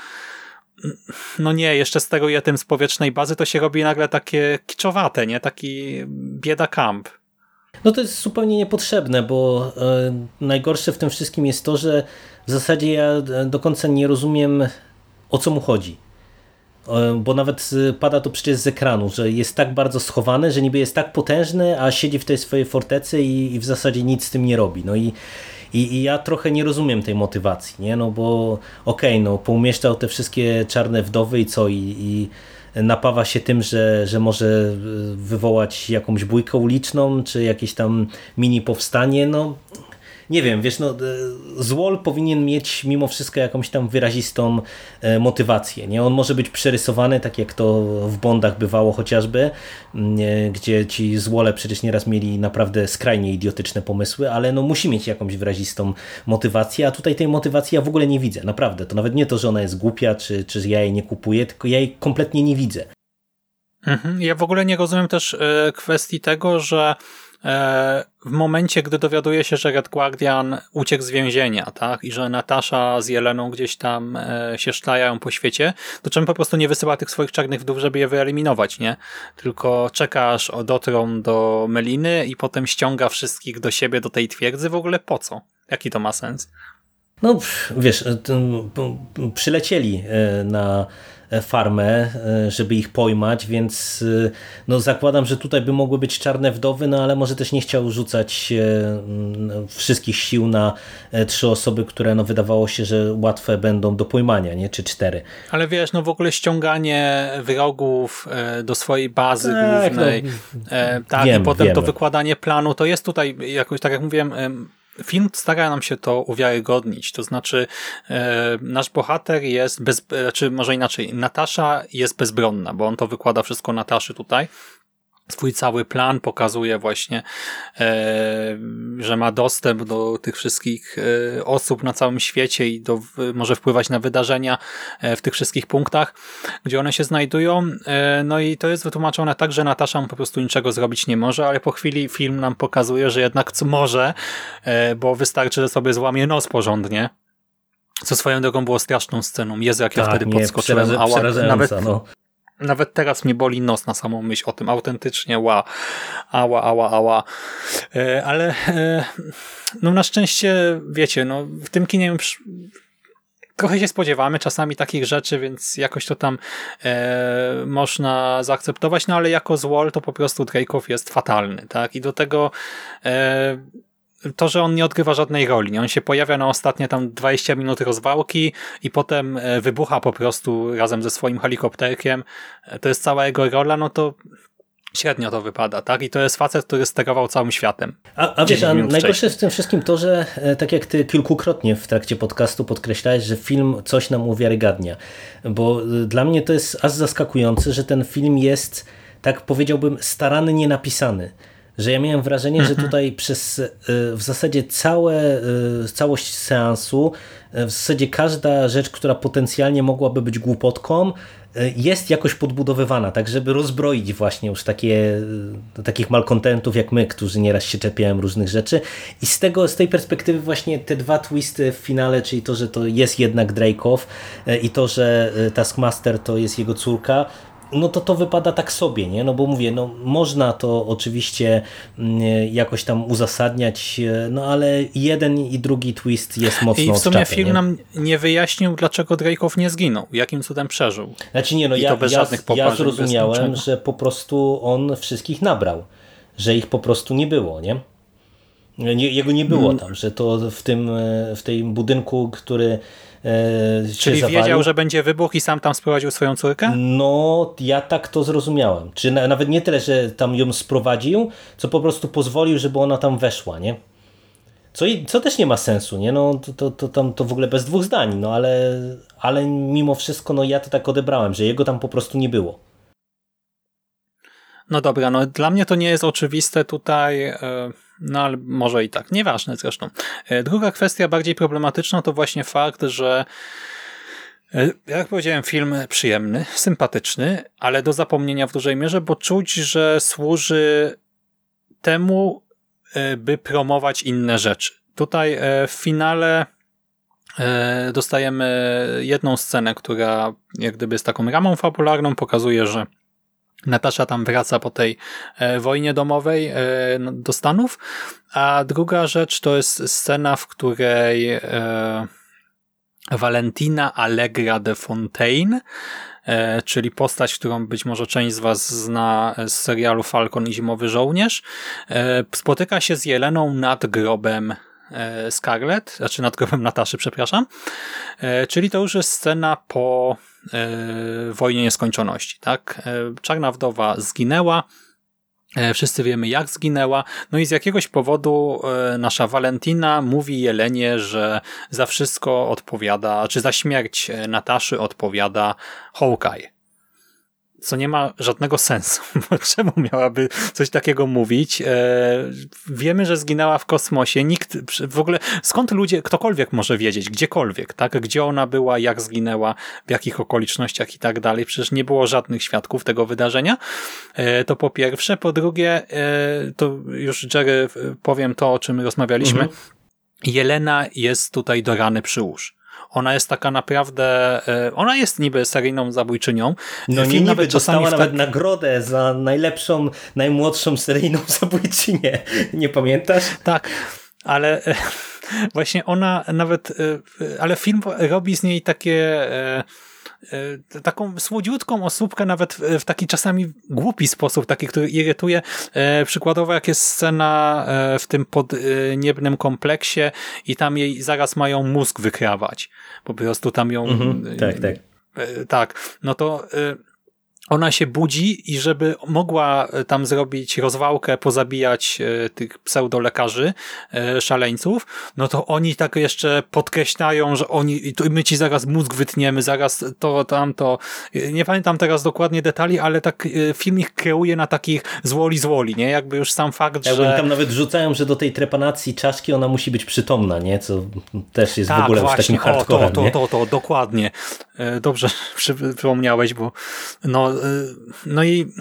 S1: no nie, jeszcze steruje tym z powietrznej bazy, to się robi nagle takie kiczowate, nie? Taki bieda camp.
S2: No to jest zupełnie niepotrzebne, bo e, najgorsze w tym wszystkim jest to, że w zasadzie ja do końca nie rozumiem o co mu chodzi. E, bo nawet e, pada to przecież z ekranu, że jest tak bardzo schowany, że niby jest tak potężny, a siedzi w tej swojej fortecy i, i w zasadzie nic z tym nie robi. No i, i, i, ja trochę nie rozumiem tej motywacji, nie? No bo okej, okay, no poumieszczał te wszystkie czarne wdowy i co? I, i napawa się tym, że, że może e, wywołać jakąś bójkę uliczną, czy jakieś tam mini powstanie, no nie wiem, wiesz, no, e, Złol powinien mieć mimo wszystko jakąś tam wyrazistą e, motywację. Nie? On może być przerysowany, tak jak to w Bondach bywało chociażby, e, gdzie ci Złole przecież nieraz mieli naprawdę skrajnie idiotyczne pomysły, ale no musi mieć jakąś wyrazistą motywację, a tutaj tej motywacji ja w ogóle nie widzę, naprawdę. To nawet nie to, że ona jest głupia, czy, czy ja jej nie kupuję, tylko ja jej kompletnie nie widzę.
S1: Mhm. Ja w ogóle nie rozumiem też kwestii tego, że w momencie, gdy dowiaduje się, że Red Guardian uciekł z więzienia, tak, i że Natasza z Jeleną gdzieś tam e, się szlajają po świecie, to czemu po prostu nie wysyła tych swoich czarnych wdów, żeby je wyeliminować, nie? Tylko czekasz, dotrą do Meliny i potem ściąga wszystkich do siebie, do tej twierdzy. W ogóle po co? Jaki to ma sens?
S2: No, wiesz, przylecieli e, na farmę, e, żeby ich pojmać, więc e, no zakładam, że tutaj by mogły być czarne wdowy, no ale może też nie chciał rzucać e, wszystkich sił na trzy osoby, które no wydawało się, że łatwe będą do pojmania, nie? czy cztery.
S1: Ale wiesz, no w ogóle ściąganie wrogów do swojej bazy tak, głównej, no, tak, wiem, i potem wiemy. to wykładanie planu, to jest tutaj jakoś, tak jak mówiłem, film stara nam się to uwiarygodnić, to znaczy e, nasz bohater jest, bez, czy znaczy może inaczej, Natasza jest bezbronna, bo on to wykłada wszystko Nataszy tutaj, swój cały plan, pokazuje właśnie, e, że ma dostęp do tych wszystkich e, osób na całym świecie i do, może wpływać na wydarzenia e, w tych wszystkich punktach, gdzie one się znajdują. E, no i to jest wytłumaczone tak, że Natasza po prostu niczego zrobić nie może, ale po chwili film nam pokazuje, że jednak co może, e, bo wystarczy, że sobie złamie nos porządnie, co swoją drogą było straszną sceną. Jezu, jak tak, ja wtedy nie, podskoczyłem. nawet, no. Nawet teraz mnie boli nos na samą myśl o tym. Autentycznie ła, ała, ała, ała. E, ale e, no na szczęście, wiecie, no w tym kinie trochę się spodziewamy czasami takich rzeczy, więc jakoś to tam e, można zaakceptować, no ale jako złol to po prostu Drake'ow jest fatalny, tak? I do tego e, to, że on nie odgrywa żadnej roli. Nie? On się pojawia na ostatnie tam 20 minut rozwałki i potem e, wybucha po prostu razem ze swoim helikopterkiem. E, to jest cała jego rola, no to średnio to wypada, tak? I to jest facet, który sterował całym światem.
S2: A, a wiesz, a najgorsze w tym wszystkim to, że e, tak jak ty kilkukrotnie w trakcie podcastu podkreślałeś, że film coś nam uwiarygadnia. Bo dla mnie to jest aż zaskakujące, że ten film jest, tak powiedziałbym, starannie napisany że ja miałem wrażenie, że mhm. tutaj przez e, w zasadzie całe, e, całość seansu, e, w zasadzie każda rzecz, która potencjalnie mogłaby być głupotką, jest jakoś podbudowywana, tak żeby rozbroić właśnie już takie, takich malkontentów jak my, którzy nieraz się czepiają różnych rzeczy i z tego, z tej perspektywy właśnie te dwa twisty w finale, czyli to, że to jest jednak Drake'ow i to, że Taskmaster to jest jego córka, no to to wypada tak sobie, nie? No bo mówię, no można to oczywiście mm, jakoś tam uzasadniać, e, no ale jeden i drugi twist jest mocno
S1: I w sumie film nie? nam nie wyjaśnił, dlaczego Drake'ow nie zginął, jakim cudem przeżył.
S2: Znaczy nie, no I ja, ja, ja zrozumiałem, że po prostu on wszystkich nabrał, że ich po prostu nie było, nie? nie jego nie było mm. tam, że to w tym, e, w tym budynku, który
S1: Czyli zawalił. wiedział, że będzie wybuch i sam tam sprowadził swoją córkę?
S2: No, ja tak to zrozumiałem. Czy na, nawet nie tyle, że tam ją sprowadził, co po prostu pozwolił, żeby ona tam weszła, nie? Co, co też nie ma sensu, nie? No, to, to, to, tam, to w ogóle bez dwóch zdań, no ale, ale mimo wszystko no, ja to tak odebrałem, że jego tam po prostu nie było.
S1: No dobra, no dla mnie to nie jest oczywiste tutaj, e, no ale może i tak, nieważne zresztą. E, druga kwestia bardziej problematyczna to właśnie fakt, że e, jak powiedziałem, film przyjemny, sympatyczny, ale do zapomnienia w dużej mierze, bo czuć, że służy temu, by promować inne rzeczy. Tutaj w finale dostajemy jedną scenę, która jak gdyby jest taką ramą fabularną, pokazuje, że Natasza tam wraca po tej e, wojnie domowej e, no, do Stanów, a druga rzecz to jest scena, w której e, Valentina Allegra de Fontaine, czyli postać, którą być może część z Was zna z serialu Falcon i Zimowy Żołnierz, spotyka się z Jeleną nad grobem Scarlett, znaczy nad grobem Nataszy, przepraszam, czyli to już jest scena po wojnie nieskończoności. Tak? E, Czarna wdowa zginęła, e, Wszyscy wiemy, jak zginęła. No i z jakiegoś powodu nasza Valentina mówi Jelenie, że za wszystko odpowiada, czy za śmierć Nataszy odpowiada Hawkeye co nie ma żadnego sensu. Czemu miałaby coś takiego mówić? E, wiemy, że zginęła w kosmosie. Nikt w ogóle, skąd ludzie, ktokolwiek może wiedzieć, gdziekolwiek, tak? Gdzie ona była, jak zginęła, w jakich okolicznościach i tak dalej. Przecież nie było żadnych świadków tego wydarzenia. E, to po pierwsze. Po drugie, e, to już Jerry powiem to, o czym rozmawialiśmy. Mhm. Jelena jest tutaj do rany przyłóż. Ona jest taka naprawdę, e, ona jest niby seryjną zabójczynią.
S2: No Film nie niby, nawet dostała nawet tak... nagrodę za najlepszą, najmłodszą seryjną zabójczynię. Nie pamiętasz?
S1: Tak, ale e, właśnie ona nawet, e, ale film robi z niej takie taką słodziutką osóbkę, nawet w taki czasami głupi sposób, taki, który irytuje. E, przykładowo, jak jest scena e, w tym podniebnym kompleksie i tam jej zaraz mają mózg wykrawać. Po prostu tam ją... Mhm,
S2: tak, tak.
S1: Tak, no to ona się budzi i żeby mogła e, tam zrobić rozwałkę, pozabijać e, tych pseudolekarzy, e, szaleńców, no to oni tak jeszcze podkreślają, że oni, my ci zaraz mózg wytniemy, zaraz to, tamto. Nie pamiętam teraz dokładnie detali, ale tak film ich kreuje na takich złoli złoli, nie? Jakby już sam fakt,
S2: ja,
S1: że...
S2: Oni tam nawet rzucają, że do tej trepanacji czaszki ona musi być przytomna, nie? Co też jest tak, w ogóle właśnie, już takim hardcorem,
S1: to, to, to, to, dokładnie. Dobrze przypomniałeś, bo no no i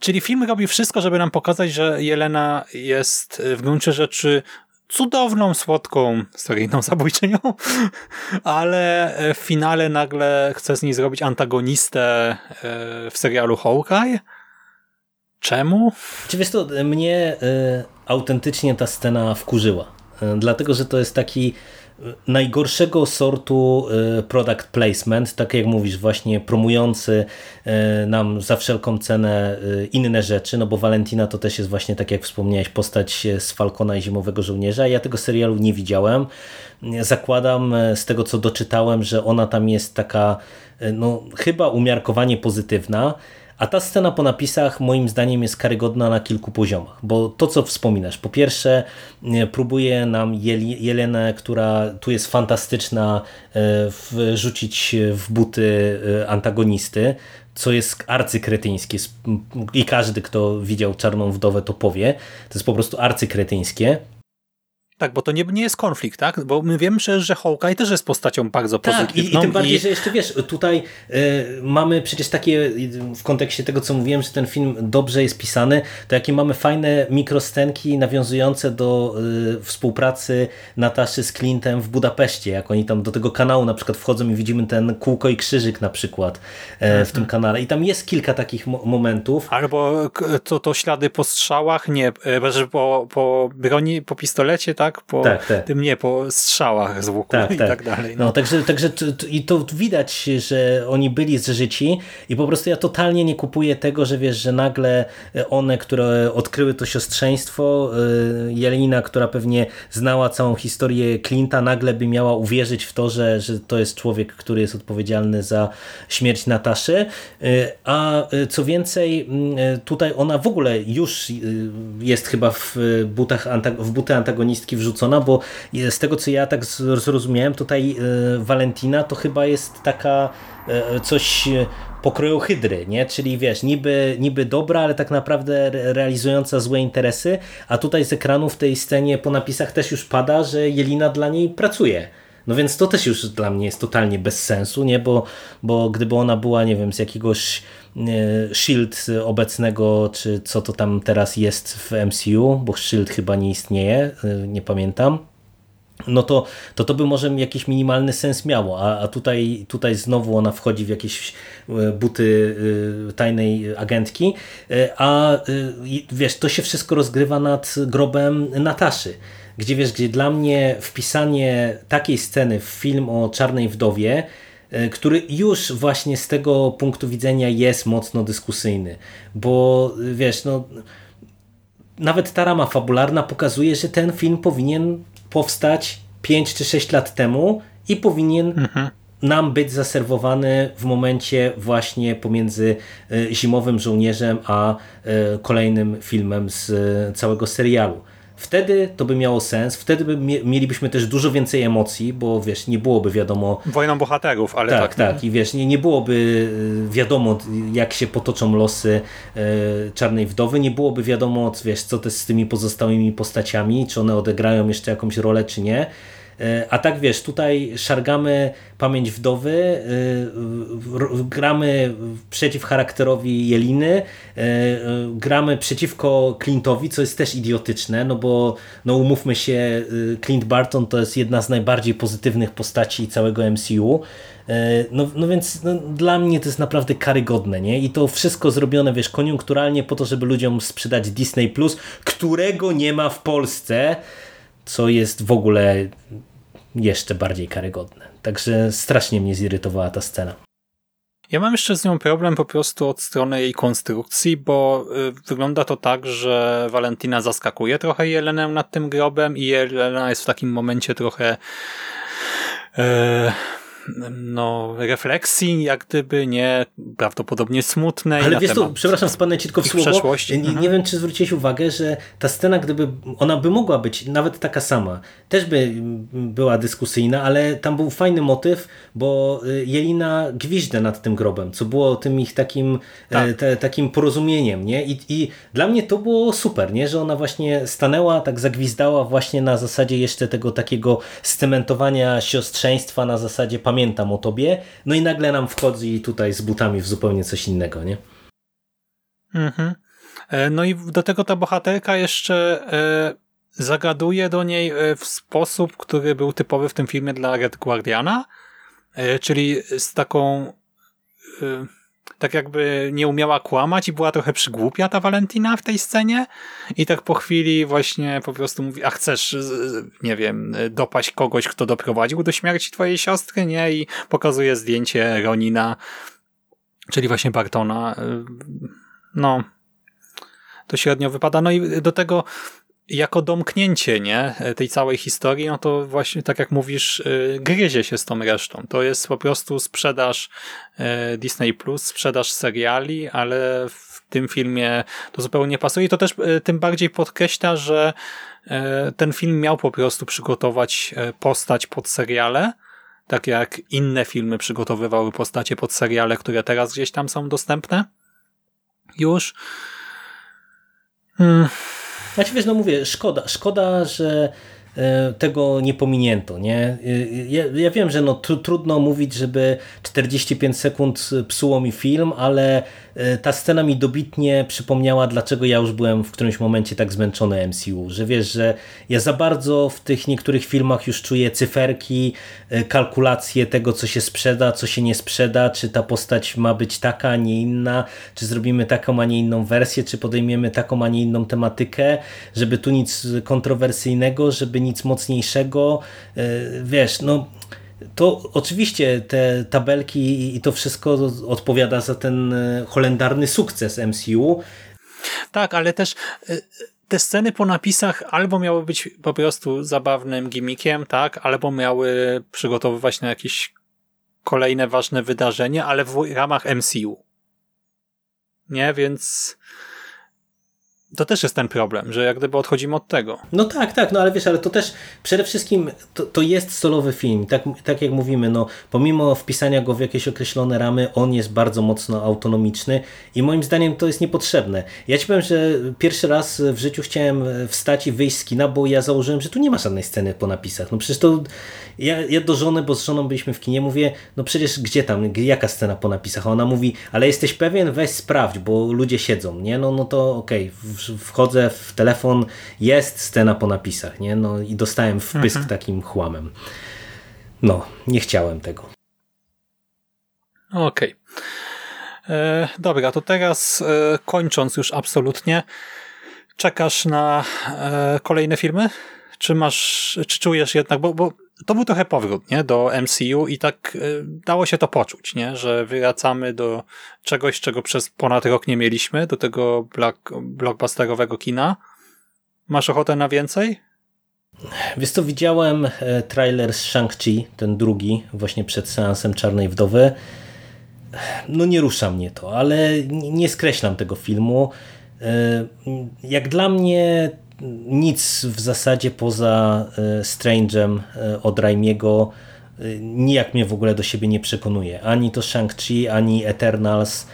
S1: czyli film robi wszystko, żeby nam pokazać, że Jelena jest w gruncie rzeczy cudowną, słodką, seryjną zabójczynią, ale w finale nagle chce z niej zrobić antagonistę y, w serialu Hawkeye. Czemu?
S2: Czy wiesz to, mnie y, autentycznie ta scena wkurzyła. Dlatego, że to jest taki najgorszego sortu e, product placement, tak jak mówisz, właśnie promujący e, nam za wszelką cenę e, inne rzeczy, no bo Valentina to też jest właśnie, tak jak wspomniałeś, postać z Falcona i Zimowego Żołnierza. Ja tego serialu nie widziałem. Zakładam z tego, co doczytałem, że ona tam jest taka, no chyba umiarkowanie pozytywna, a ta scena po napisach moim zdaniem jest karygodna na kilku poziomach, bo to co wspominasz, po pierwsze próbuje nam Jelenę, która tu jest fantastyczna, e, wrzucić w buty e, antagonisty, co jest arcykretyńskie i każdy kto widział Czarną Wdowę to powie, to jest po prostu arcykretyńskie.
S1: Tak, bo to nie, nie jest konflikt, tak? Bo my wiemy przecież, że Hawkeye też jest postacią bardzo pozytywną.
S2: Tak, i, i tym bardziej, i... że jeszcze wiesz, tutaj y, mamy przecież takie, w kontekście tego, co mówiłem, że ten film dobrze jest pisany, to jakie mamy fajne mikroscenki nawiązujące do y, współpracy Nataszy z Clintem w Budapeszcie, jak oni tam do tego kanału na przykład wchodzą i widzimy ten kółko i krzyżyk na przykład y, w tym kanale. I tam jest kilka takich mo momentów.
S1: Albo to, to ślady po strzałach, nie, po, po broni, po pistolecie, tak? Tak? Po tak, tak. tym nie, po strzałach z łuku tak, i tak, tak dalej.
S2: No. no także, także i to widać, że oni byli zżyci i po prostu ja totalnie nie kupuję tego, że wiesz, że nagle one, które odkryły to siostrzeństwo, y, Jelina, która pewnie znała całą historię Clint'a, nagle by miała uwierzyć w to, że, że to jest człowiek, który jest odpowiedzialny za śmierć Nataszy, y, a y, co więcej, tutaj ona w ogóle już jest chyba w butach w buty antagonistki wrzucona, bo z tego co ja tak zrozumiałem, tutaj Valentina to chyba jest taka coś pokroju hydry, nie? Czyli wiesz, niby, niby dobra, ale tak naprawdę realizująca złe interesy, a tutaj z ekranu w tej scenie po napisach też już pada, że Jelina dla niej pracuje. No więc to też już dla mnie jest totalnie bez sensu, nie? Bo, bo gdyby ona była, nie wiem, z jakiegoś Shield obecnego, czy co to tam teraz jest w MCU, bo Shield chyba nie istnieje, y, nie pamiętam. No to, to to by może jakiś minimalny sens miało, a, a tutaj, tutaj znowu ona wchodzi w jakieś e, buty e, tajnej agentki, e, a wiesz, to się wszystko rozgrywa nad grobem Nataszy, gdzie wiesz, gdzie dla mnie wpisanie takiej sceny w film o Czarnej Wdowie, który już właśnie z tego punktu widzenia jest mocno dyskusyjny, bo wiesz, no nawet ta rama fabularna pokazuje, że ten film powinien powstać 5 czy 6 lat temu i powinien mhm. nam być zaserwowany w momencie właśnie pomiędzy e, Zimowym Żołnierzem a e, kolejnym filmem z e, całego serialu. Wtedy to by miało sens, wtedy by mielibyśmy też dużo więcej emocji, bo wiesz, nie byłoby wiadomo...
S1: Wojną bohaterów, ale
S2: tak. Tak, tak. I wiesz, nie, nie byłoby wiadomo, jak się potoczą losy e, Czarnej Wdowy, nie byłoby wiadomo, wiesz, co to z tymi pozostałymi postaciami, czy one odegrają jeszcze jakąś rolę, czy nie. E, a tak wiesz, tutaj szargamy pamięć wdowy, e, gramy przeciw charakterowi Jeliny, e, gramy przeciwko Clint'owi, co jest też idiotyczne, no bo no umówmy się, Clint Barton to jest jedna z najbardziej pozytywnych postaci całego MCU. No, no więc no, dla mnie to jest naprawdę karygodne, nie? I to wszystko zrobione, wiesz, koniunkturalnie po to, żeby ludziom sprzedać Disney Plus, którego nie ma w Polsce, co jest w ogóle jeszcze bardziej karygodne. Także strasznie mnie zirytowała ta scena.
S1: Ja mam jeszcze z nią problem po prostu od strony jej konstrukcji, bo y, wygląda to tak, że Valentina zaskakuje trochę Jelenę nad tym grobem i Jelena jest w takim momencie trochę e, no, refleksji, jak gdyby nie prawdopodobnie smutnej.
S2: Ale wiesz tu, przepraszam, spadnę ci tylko w słowo. Nie, nie mhm. wiem, czy zwróciłeś uwagę, że ta scena, gdyby ona by mogła być nawet taka sama, też by była dyskusyjna, ale tam był fajny motyw, bo y, Jelina gwiźdę nad tym grobem, co było tym ich takim, e, tak. te, takim porozumieniem, nie? I, I dla mnie to było super, nie? Że ona właśnie stanęła, tak zagwizdała właśnie na zasadzie jeszcze tego takiego scementowania siostrzeństwa na zasadzie pamiętam o tobie, no i nagle nam wchodzi tutaj z butami w zupełnie coś innego, nie?
S1: Mhm. E, no i do tego ta bohaterka jeszcze e, zagaduje do niej e, w sposób, który był typowy w tym filmie dla Red Guardiana, czyli z taką tak jakby nie umiała kłamać i była trochę przygłupia ta Valentina w tej scenie i tak po chwili właśnie po prostu mówi, a chcesz, nie wiem, dopaść kogoś, kto doprowadził do śmierci twojej siostry, nie? I pokazuje zdjęcie Ronina, czyli właśnie Bartona. No, to średnio wypada. No i do tego jako domknięcie nie, tej całej historii, no to właśnie tak jak mówisz, y, gryzie się z tą resztą. To jest po prostu sprzedaż y, Disney Plus, sprzedaż seriali, ale w tym filmie to zupełnie nie pasuje. I to też tym bardziej podkreśla, że ten film miał po prostu przygotować postać pod seriale, tak jak inne filmy przygotowywały postacie pod seriale, które teraz gdzieś tam są dostępne. Już.
S2: Hmm. Znaczy wiesz, no mówię, szkoda, szkoda, że tego nie pominięto. Nie? Ja, ja wiem, że no, tr trudno mówić, żeby 45 sekund psuło mi film, ale E, ta scena mi dobitnie przypomniała, dlaczego ja już byłem w którymś momencie tak zmęczony MCU, że wiesz, że ja za bardzo w tych niektórych filmach już czuję cyferki, e, kalkulacje tego, co się sprzeda, co się nie sprzeda, czy ta postać ma być taka, a nie inna, czy zrobimy taką, a nie inną wersję, czy podejmiemy taką, a nie inną tematykę, żeby tu nic kontrowersyjnego, żeby nic mocniejszego, e, wiesz, no to oczywiście te tabelki i to wszystko odpowiada za ten e, holendarny sukces MCU.
S1: Tak, ale też e, te sceny po napisach albo miały być po prostu zabawnym gimmickiem, tak, albo miały przygotowywać na jakieś kolejne ważne wydarzenie, ale w ramach MCU. Nie, więc to też jest ten problem, że jak gdyby odchodzimy od tego.
S2: No tak, tak, no ale wiesz, ale to też przede wszystkim to, to jest solowy film. Tak, tak jak mówimy, no pomimo wpisania go w jakieś określone ramy, on jest bardzo mocno autonomiczny i moim zdaniem to jest niepotrzebne. Ja ci powiem, że pierwszy raz w życiu chciałem wstać i wyjść z kina, bo ja założyłem, że tu nie ma żadnej sceny po napisach. No przecież to ja, ja do żony, bo z żoną byliśmy w kinie, mówię, no przecież gdzie tam, jaka scena po napisach? A ona mówi, ale jesteś pewien? Weź sprawdź, bo ludzie siedzą, nie? No, no to okej, okay. Wchodzę w telefon, jest scena po napisach, nie? No i dostałem wpysk mhm. takim chłamem. No, nie chciałem tego.
S1: Okej. Okay. E, dobra, to teraz e, kończąc już absolutnie, czekasz na e, kolejne filmy? Czy masz, czy czujesz jednak, bo, bo to był trochę powrót nie, do MCU i tak y, dało się to poczuć, nie, że wracamy do czegoś, czego przez ponad rok nie mieliśmy, do tego block, blockbusterowego kina. Masz ochotę na więcej?
S2: Wiesz co, widziałem e, trailer z Shang-Chi, ten drugi, właśnie przed seansem Czarnej Wdowy. No nie rusza mnie to, ale nie skreślam tego filmu. E, jak dla mnie nic w zasadzie poza e, Strange'em e, od Raimiego e, nijak mnie w ogóle do siebie nie przekonuje. Ani to Shang-Chi, ani Eternals.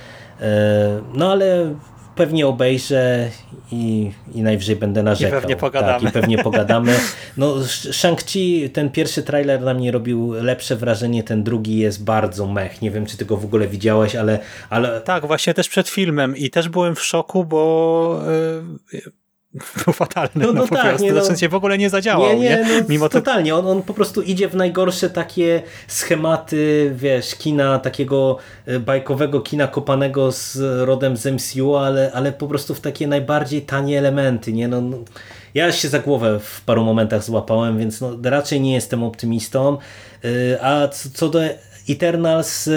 S2: No ale pewnie obejrzę i, i najwyżej będę narzekał.
S1: I pewnie pogadamy.
S2: Tak, i pewnie pogadamy. No, Shang-Chi, ten pierwszy trailer na mnie robił lepsze wrażenie, ten drugi jest bardzo mech. Nie wiem, czy ty go w ogóle widziałeś, ale... ale...
S1: Tak, właśnie też przed filmem i też byłem w szoku, bo... Yy był fatalny. No, no, no tak, prostu. Nie, no, znaczy się w ogóle nie zadziałał. Nie, nie, nie?
S2: No, Mimo totalnie. On, on po prostu idzie w najgorsze takie schematy, wiesz, kina, takiego e, bajkowego kina kopanego z rodem z MCU, ale, ale po prostu w takie najbardziej tanie elementy. Nie? No, no, ja się za głowę w paru momentach złapałem, więc no, raczej nie jestem optymistą. E, a co, co do Eternals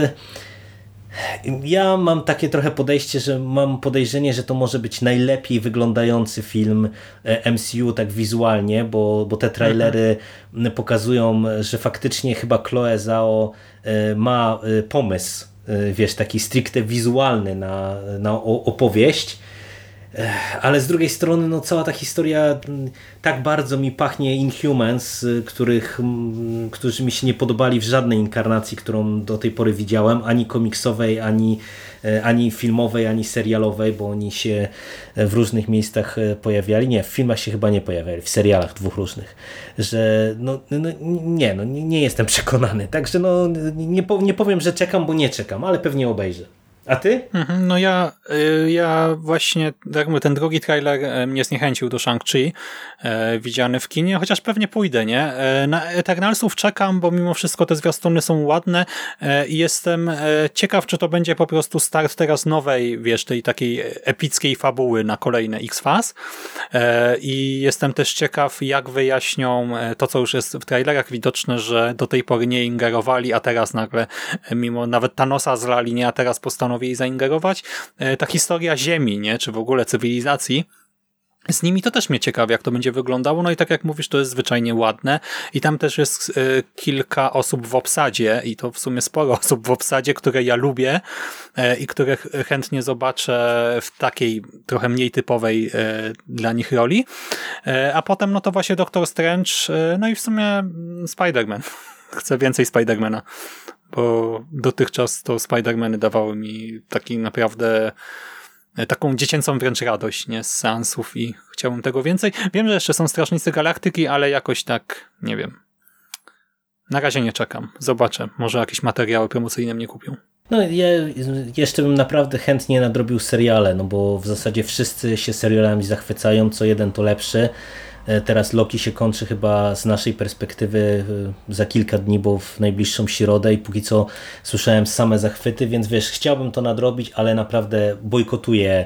S2: ja mam takie trochę podejście, że mam podejrzenie, że to może być najlepiej wyglądający film e, MCU tak wizualnie, bo, bo te trailery mhm. pokazują, że faktycznie chyba Chloe Zhao e, ma e, pomysł, wiesz, taki stricte wizualny na, na opowieść ale z drugiej strony no, cała ta historia mm, tak bardzo mi pachnie Inhumans, y, których, mm, którzy mi się nie podobali w żadnej inkarnacji, którą do tej pory widziałem, ani komiksowej, ani, e, ani filmowej, ani serialowej, bo oni się e, w różnych miejscach e, pojawiali. Nie, w filmach się chyba nie pojawiali, w serialach dwóch różnych. Że no, no nie, no, nie jestem przekonany. Także no, nie, nie powiem, że czekam, bo nie czekam, ale pewnie obejrzę. A ty?
S1: Mhm, no ja, y, ja właśnie, tak mówię, ten drugi trailer e, mnie zniechęcił do Shang-Chi, e, widziany w kinie, chociaż pewnie pójdę, nie? E, na Eternalsów czekam, bo mimo wszystko te zwiastuny są ładne i jestem ciekaw, czy to będzie po prostu start teraz nowej, wiesz, tej takiej epickiej fabuły na kolejne X-Fas i jestem też ciekaw, jak wyjaśnią to, co już jest w trailerach widoczne, że do tej pory nie ingerowali, a teraz nagle, mimo nawet Thanosa zlali, nie? A teraz postanowili jej zaingerować. E, ta historia Ziemi, nie, czy w ogóle cywilizacji, z nimi to też mnie ciekawi, jak to będzie wyglądało. No i tak jak mówisz, to jest zwyczajnie ładne. I tam też jest y, kilka osób w obsadzie, i to w sumie sporo osób w obsadzie, które ja lubię y, i które chętnie zobaczę w takiej trochę mniej typowej y, dla nich roli. a potem, no to właśnie Doctor Strange, no i w sumie Spider-Man. Chcę więcej Spidermana bo dotychczas to Spider-Many dawały mi taki naprawdę e, taką dziecięcą wręcz radość nie z seansów i chciałbym tego więcej. Wiem, że jeszcze są Strażnicy Galaktyki, ale jakoś tak, nie wiem. Na razie nie czekam. Zobaczę. Może jakieś materiały promocyjne mnie kupią.
S2: No ja jeszcze bym naprawdę chętnie nadrobił seriale, no bo w zasadzie wszyscy się serialami zachwycają, co jeden to lepszy. E, teraz Loki się kończy chyba z naszej perspektywy e, za kilka dni, bo w najbliższą środę i póki co słyszałem same zachwyty, więc wiesz, chciałbym to nadrobić, ale naprawdę bojkotuję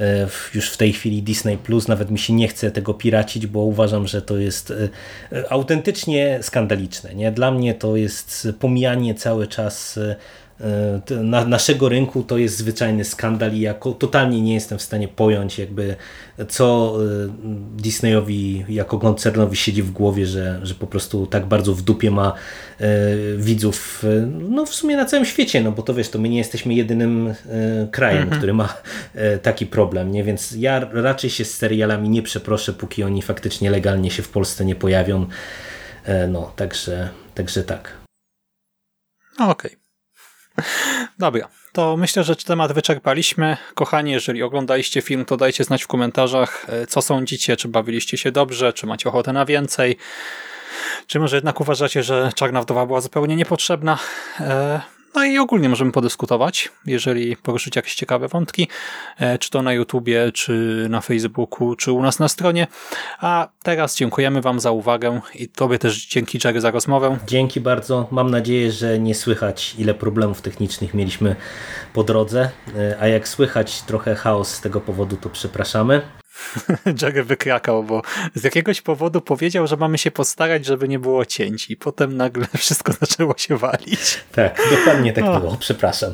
S2: e, już w tej chwili Disney Plus, nawet mi się nie chce tego piracić, bo uważam, że to jest autentycznie skandaliczne. Nie? Dla mnie to jest pomijanie cały czas na, naszego rynku to jest zwyczajny skandal i ja totalnie nie jestem w stanie pojąć jakby co e, Disneyowi jako koncernowi siedzi w głowie, że, że po prostu tak bardzo w dupie ma e, widzów no w sumie na całym świecie, no bo to wiesz, to my nie jesteśmy jedynym krajem, mhm. który ma taki problem, nie? więc ja raczej się z serialami nie przeproszę, póki oni faktycznie legalnie się w Polsce nie pojawią. No, także, także tak.
S1: Okej. Okay. Dobra, to myślę, że temat wyczerpaliśmy. Kochani, jeżeli oglądaliście film, to dajcie znać w komentarzach, e, co sądzicie, czy bawiliście się dobrze, czy macie ochotę na więcej, czy może jednak uważacie, że Czarna Wdowa była zupełnie niepotrzebna. No i ogólnie możemy podyskutować, jeżeli poruszyć jakieś ciekawe wątki, e, czy to na YouTubie, czy na Facebooku, czy u nas na stronie. A teraz dziękujemy Wam za uwagę i Tobie też dzięki Jerry za rozmowę.
S2: Dzięki bardzo. Mam nadzieję, że nie słychać ile problemów technicznych mieliśmy po drodze, e, a jak słychać trochę chaos z tego powodu, to przepraszamy.
S1: Jerry wykrakał, bo z jakiegoś powodu powiedział, że mamy się postarać, żeby nie było cięć i potem nagle wszystko zaczęło się walić.
S2: Tak, dokładnie tak o. było. Przepraszam.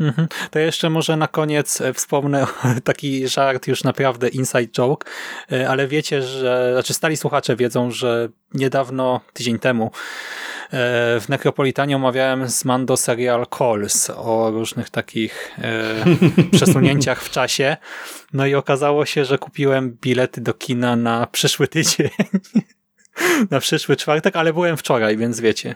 S1: Mhm. To jeszcze może na koniec e, wspomnę taki żart, już naprawdę inside joke, e, ale wiecie, że, znaczy stali słuchacze wiedzą, że niedawno, tydzień temu, w Necropolitanie omawiałem z Mando serial Calls o różnych takich e, przesunięciach w czasie. No i okazało się, że kupiłem bilety do kina na przyszły tydzień. na przyszły czwartek, ale byłem wczoraj, więc wiecie.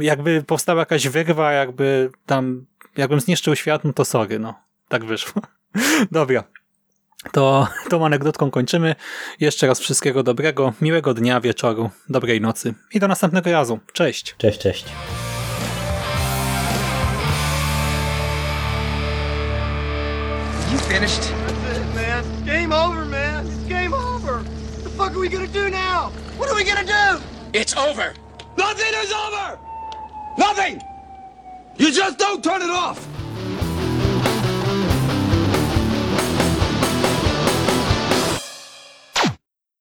S1: Jakby powstała jakaś wyrwa, jakby tam, jakbym zniszczył świat, no to sorry, no. Tak wyszło. Dobra to tą anegdotką kończymy. Jeszcze raz wszystkiego dobrego, miłego dnia, wieczoru, dobrej nocy i do następnego razu. Cześć.
S2: Cześć, cześć. You finished? That's it, man. Game over, man. It's game over. What the fuck are we gonna do now? What are we gonna do? It's over. Nothing is over. Nothing. You just don't turn it off.